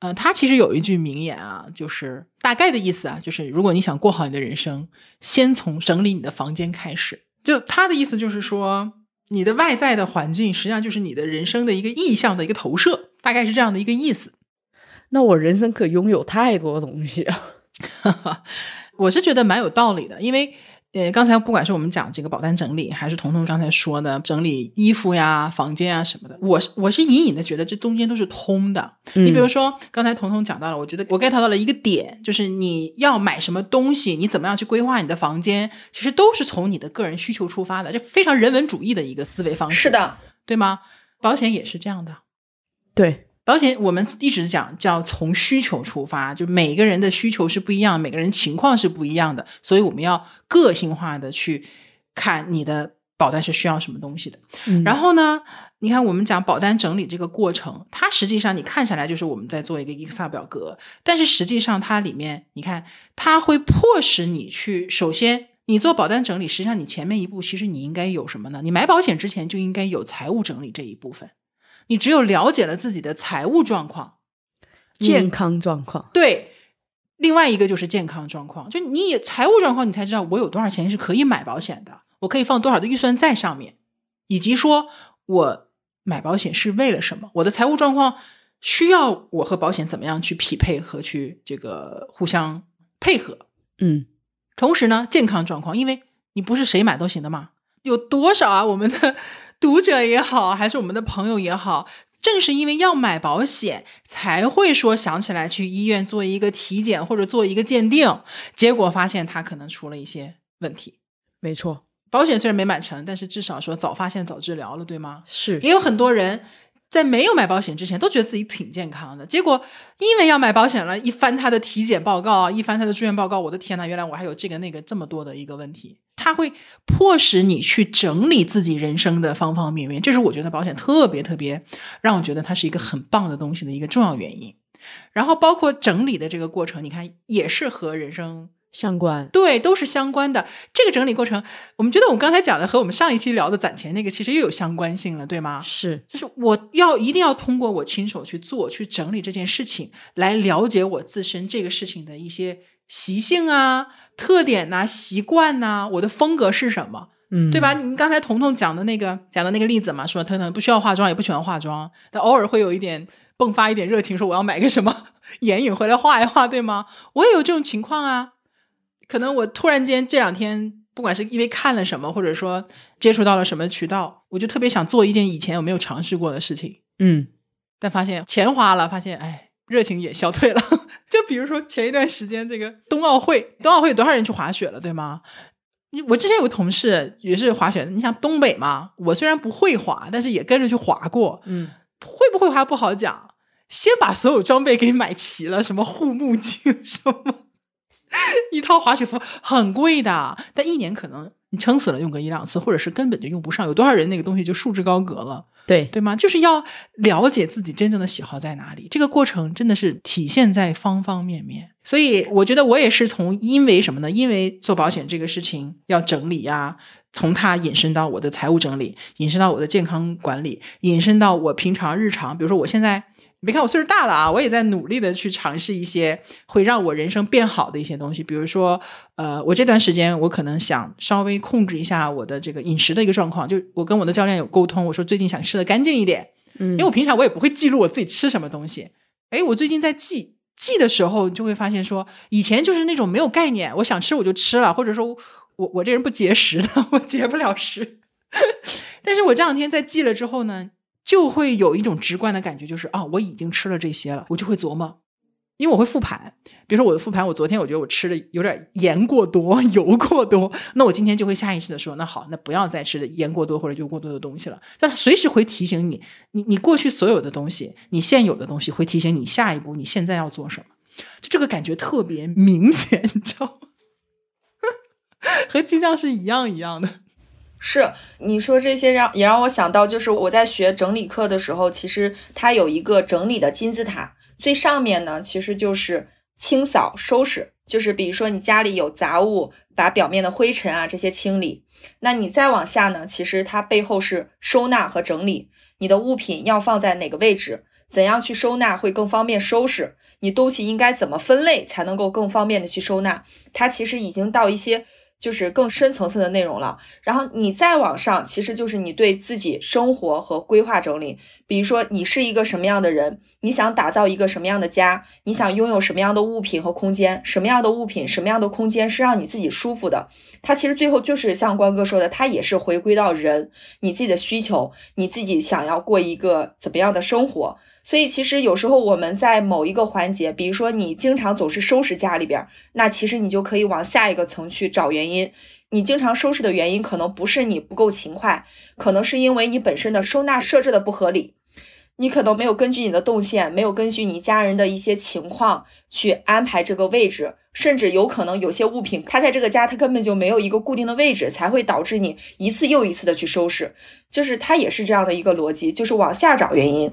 呃，他其实有一句名言啊，就是大概的意思啊，就是如果你想过好你的人生，先从整理你的房间开始。就他的意思就是说，你的外在的环境实际上就是你的人生的一个意向的一个投射。大概是这样的一个意思，
那我人生可拥有太多东西啊！(laughs)
我是觉得蛮有道理的，因为呃，刚才不管是我们讲这个保单整理，还是彤彤刚才说的整理衣服呀、房间啊什么的，我是我是隐隐的觉得这中间都是通的。你比如说刚才彤彤讲到了，我觉得我 get 到了一个点，就是你要买什么东西，你怎么样去规划你的房间，其实都是从你的个人需求出发的，这非常人文主义的一个思维方式。
是的，
对吗？保险也是这样的。
对
保险，我们一直讲叫从需求出发，就每个人的需求是不一样，每个人情况是不一样的，所以我们要个性化的去看你的保单是需要什么东西的。然后呢，你看我们讲保单整理这个过程，它实际上你看下来就是我们在做一个 Excel 表格，但是实际上它里面你看它会迫使你去，首先你做保单整理，实际上你前面一步其实你应该有什么呢？你买保险之前就应该有财务整理这一部分。你只有了解了自己的财务状况、
健康状况，
对，另外一个就是健康状况，就你财务状况，你才知道我有多少钱是可以买保险的，我可以放多少的预算在上面，以及说我买保险是为了什么，我的财务状况需要我和保险怎么样去匹配和去这个互相配合，
嗯，
同时呢，健康状况，因为你不是谁买都行的嘛，有多少啊，我们的。读者也好，还是我们的朋友也好，正是因为要买保险，才会说想起来去医院做一个体检或者做一个鉴定，结果发现他可能出了一些问题。
没错，
保险虽然没买成，但是至少说早发现早治疗了，对吗？
是，
也有很多人。在没有买保险之前，都觉得自己挺健康的。结果因为要买保险了，一翻他的体检报告，一翻他的住院报告，我的天呐，原来我还有这个那个这么多的一个问题。他会迫使你去整理自己人生的方方面面，这是我觉得保险特别特别让我觉得它是一个很棒的东西的一个重要原因。然后包括整理的这个过程，你看也是和人生。
相关
对，都是相关的。这个整理过程，我们觉得我们刚才讲的和我们上一期聊的攒钱那个其实又有相关性了，对吗？
是，
就是我要一定要通过我亲手去做、去整理这件事情，来了解我自身这个事情的一些习性啊、特点呐、习惯呐，我的风格是什么，
嗯，
对吧？你刚才彤彤讲的那个讲的那个例子嘛，说他可能不需要化妆，也不喜欢化妆，但偶尔会有一点迸发一点热情，说我要买个什么 (laughs) 眼影回来画一画，对吗？我也有这种情况啊。可能我突然间这两天，不管是因为看了什么，或者说接触到了什么渠道，我就特别想做一件以前我没有尝试过的事情。
嗯，
但发现钱花了，发现哎，热情也消退了。(laughs) 就比如说前一段时间这个冬奥会，冬奥会有多少人去滑雪了，对吗？你我之前有个同事也是滑雪，你想东北嘛，我虽然不会滑，但是也跟着去滑过。
嗯，
会不会滑不好讲，先把所有装备给买齐了，什么护目镜 (laughs) 什么。一套滑雪服很贵的，但一年可能你撑死了用个一两次，或者是根本就用不上。有多少人那个东西就束之高阁了？
对
对吗？就是要了解自己真正的喜好在哪里。这个过程真的是体现在方方面面。所以我觉得我也是从因为什么呢？因为做保险这个事情要整理呀，从它引申到我的财务整理，引申到我的健康管理，引申到我平常日常，比如说我现在。别看我岁数大了啊，我也在努力的去尝试一些会让我人生变好的一些东西。比如说，呃，我这段时间我可能想稍微控制一下我的这个饮食的一个状况。就我跟我的教练有沟通，我说最近想吃的干净一点，
嗯
因为我平常我也不会记录我自己吃什么东西。哎，我最近在记记的时候，你就会发现说，以前就是那种没有概念，我想吃我就吃了，或者说我我这人不节食的，(laughs) 我节不了食。(laughs) 但是我这两天在记了之后呢，就会有一种直观的感觉，就是啊，我已经吃了这些了，我就会琢磨。因为我会复盘，比如说我的复盘，我昨天我觉得我吃的有点盐过多、(laughs) 油过多，那我今天就会下意识的说，那好，那不要再吃盐过多或者油过多的东西了。但它随时会提醒你，你你过去所有的东西，你现有的东西会提醒你下一步你现在要做什么，就这个感觉特别明显，你知道吗？(laughs) 和记账是一样一样的。
是你说这些让也让我想到，就是我在学整理课的时候，其实它有一个整理的金字塔，最上面呢其实就是清扫收拾，就是比如说你家里有杂物，把表面的灰尘啊这些清理。那你再往下呢，其实它背后是收纳和整理，你的物品要放在哪个位置，怎样去收纳会更方便收拾，你东西应该怎么分类才能够更方便的去收纳，它其实已经到一些。就是更深层次的内容了。然后你再往上，其实就是你对自己生活和规划整理。比如说，你是一个什么样的人，你想打造一个什么样的家，你想拥有什么样的物品和空间，什么样的物品、什么样的空间是让你自己舒服的。它其实最后就是像关哥说的，它也是回归到人你自己的需求，你自己想要过一个怎么样的生活。所以其实有时候我们在某一个环节，比如说你经常总是收拾家里边，那其实你就可以往下一个层去找原因。你经常收拾的原因，可能不是你不够勤快，可能是因为你本身的收纳设置的不合理。你可能没有根据你的动线，没有根据你家人的一些情况去安排这个位置，甚至有可能有些物品它在这个家它根本就没有一个固定的位置，才会导致你一次又一次的去收拾。就是它也是这样的一个逻辑，就是往下找原因。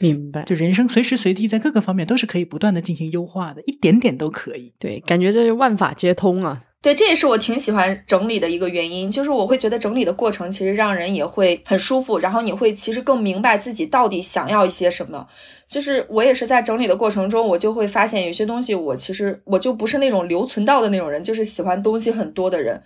明白，
就人生随时随地在各个方面都是可以不断的进行优化的，一点点都可以。
对，感觉这是万法皆通啊。
对，这也是我挺喜欢整理的一个原因，就是我会觉得整理的过程其实让人也会很舒服，然后你会其实更明白自己到底想要一些什么。就是我也是在整理的过程中，我就会发现有些东西我其实我就不是那种留存到的那种人，就是喜欢东西很多的人。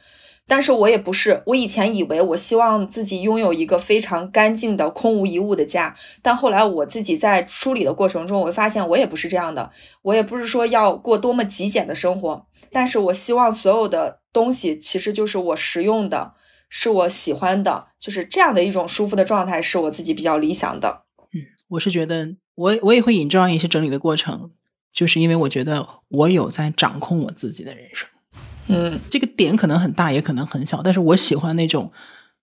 但是我也不是，我以前以为我希望自己拥有一个非常干净的、空无一物的家，但后来我自己在梳理的过程中，我会发现我也不是这样的，我也不是说要过多么极简的生活，但是我希望所有的东西其实就是我实用的，是我喜欢的，就是这样的一种舒服的状态，是我自己比较理想的。
嗯，我是觉得我我也会引证一些整理的过程，就是因为我觉得我有在掌控我自己的人生。
嗯，
这个点可能很大，也可能很小，但是我喜欢那种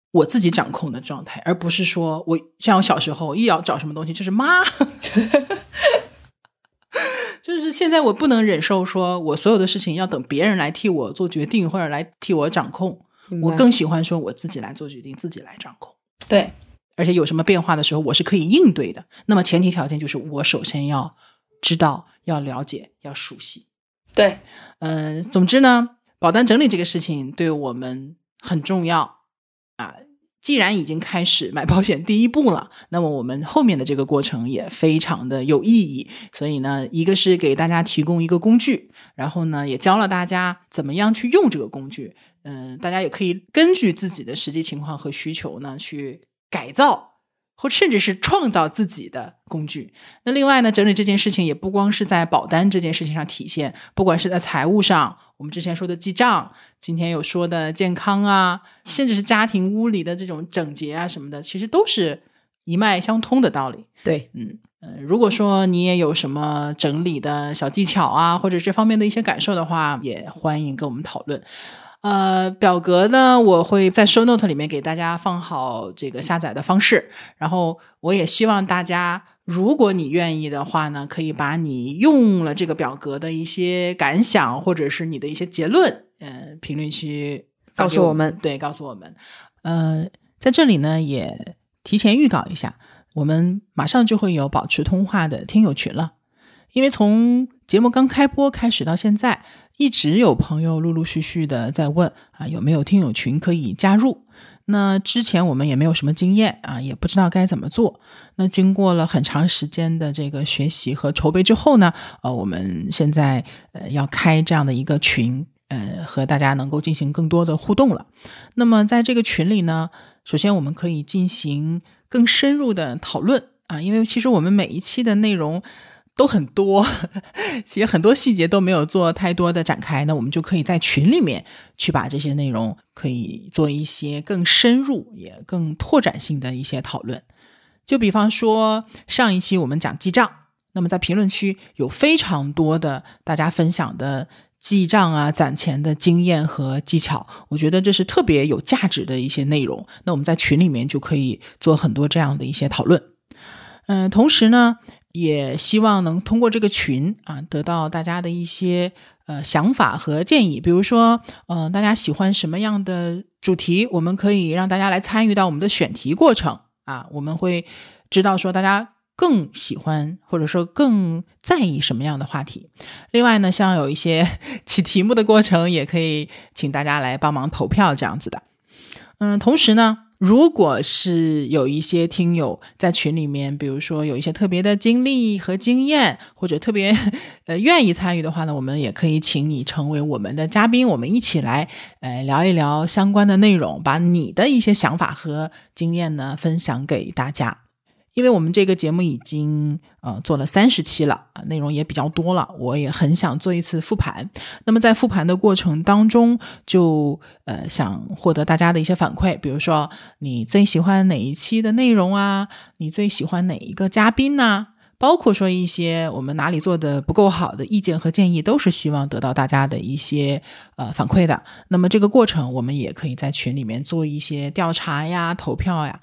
我自己掌控的状态，而不是说我像我小时候一要找什么东西就是妈 (laughs) (laughs) 就是现在我不能忍受说我所有的事情要等别人来替我做决定或者来替我掌控，我更喜欢说我自己来做决定，自己来掌控。
对，
而且有什么变化的时候，我是可以应对的。那么前提条件就是我首先要知道、要了解、要熟悉。
对，
嗯、总之呢。保单整理这个事情对我们很重要啊！既然已经开始买保险第一步了，那么我们后面的这个过程也非常的有意义。所以呢，一个是给大家提供一个工具，然后呢，也教了大家怎么样去用这个工具。嗯，大家也可以根据自己的实际情况和需求呢，去改造。或甚至是创造自己的工具。那另外呢，整理这件事情也不光是在保单这件事情上体现，不管是在财务上，我们之前说的记账，今天有说的健康啊，甚至是家庭屋里的这种整洁啊什么的，其实都是一脉相通的道理。
对，
嗯呃，如果说你也有什么整理的小技巧啊，或者这方面的一些感受的话，也欢迎跟我们讨论。呃，表格呢，我会在 show note 里面给大家放好这个下载的方式。然后，我也希望大家，如果你愿意的话呢，可以把你用了这个表格的一些感想，或者是你的一些结论，嗯、评论区
告诉我们
对，告诉我们。呃，在这里呢，也提前预告一下，我们马上就会有保持通话的听友群了。因为从节目刚开播开始到现在，一直有朋友陆陆续续的在问啊，有没有听友群可以加入？那之前我们也没有什么经验啊，也不知道该怎么做。那经过了很长时间的这个学习和筹备之后呢，呃，我们现在呃要开这样的一个群，呃，和大家能够进行更多的互动了。那么在这个群里呢，首先我们可以进行更深入的讨论啊，因为其实我们每一期的内容都很多，(laughs) 其实很多细节都没有做太多的展开，那我们就可以在群里面去把这些内容可以做一些更深入也更拓展性的一些讨论。就比方说上一期我们讲记账，那么在评论区有非常多的大家分享的。记账啊，攒钱的经验和技巧，我觉得这是特别有价值的一些内容。那我们在群里面就可以做很多这样的一些讨论。嗯，同时呢，也希望能通过这个群啊，得到大家的一些呃想法和建议。比如说，嗯，大家喜欢什么样的主题，我们可以让大家来参与到我们的选题过程啊，我们会知道说大家。更喜欢或者说更在意什么样的话题？另外呢，像有一些起题目的过程，也可以请大家来帮忙投票这样子的。嗯，同时呢，如果是有一些听友在群里面，比如说有一些特别的经历和经验，或者特别呃愿意参与的话呢，我们也可以请你成为我们的嘉宾，我们一起来呃聊一聊相关的内容，把你的一些想法和经验呢分享给大家。因为我们这个节目已经呃做了三十期了啊，内容也比较多了，我也很想做一次复盘。那么在复盘的过程当中，就呃想获得大家的一些反馈，比如说你最喜欢哪一期的内容啊？你最喜欢哪一个嘉宾呢？包括说一些我们哪里做的不够好的意见和建议，都是希望得到大家的一些呃反馈的。那么这个过程，我们也可以在群里面做一些调查呀、投票呀。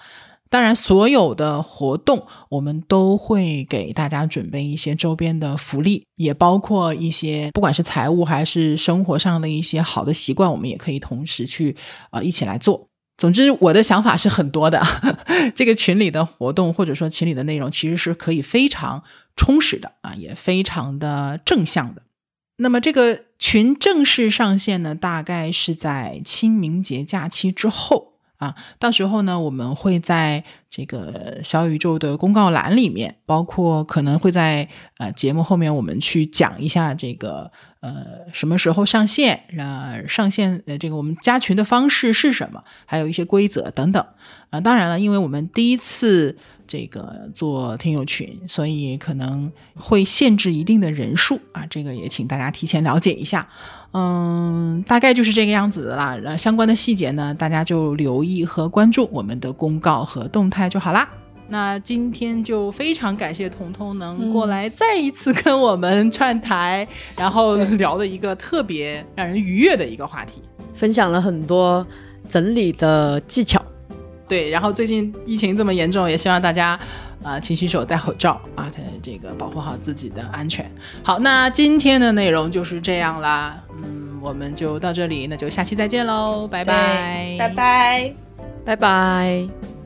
当然，所有的活动我们都会给大家准备一些周边的福利，也包括一些不管是财务还是生活上的一些好的习惯，我们也可以同时去呃一起来做。总之，我的想法是很多的。这个群里的活动或者说群里的内容，其实是可以非常充实的啊，也非常的正向的。那么这个群正式上线呢，大概是在清明节假期之后。啊，到时候呢，我们会在这个小宇宙的公告栏里面，包括可能会在呃节目后面，我们去讲一下这个呃什么时候上线，呃上线呃这个我们加群的方式是什么，还有一些规则等等。啊，当然了，因为我们第一次。这个做听友群，所以可能会限制一定的人数啊，这个也请大家提前了解一下。嗯，大概就是这个样子的啦。然后相关的细节呢，大家就留意和关注我们的公告和动态就好啦。那今天就非常感谢彤彤能过来再一次跟我们串台，然后聊了一个特别让人愉悦的一个话题，
分享了很多整理的技巧。
对，然后最近疫情这么严重，也希望大家，呃，勤洗手、戴口罩啊，这个保护好自己的安全。好，那今天的内容就是这样啦，嗯，我们就到这里，那就下期再见喽，拜拜，
拜拜，
拜拜。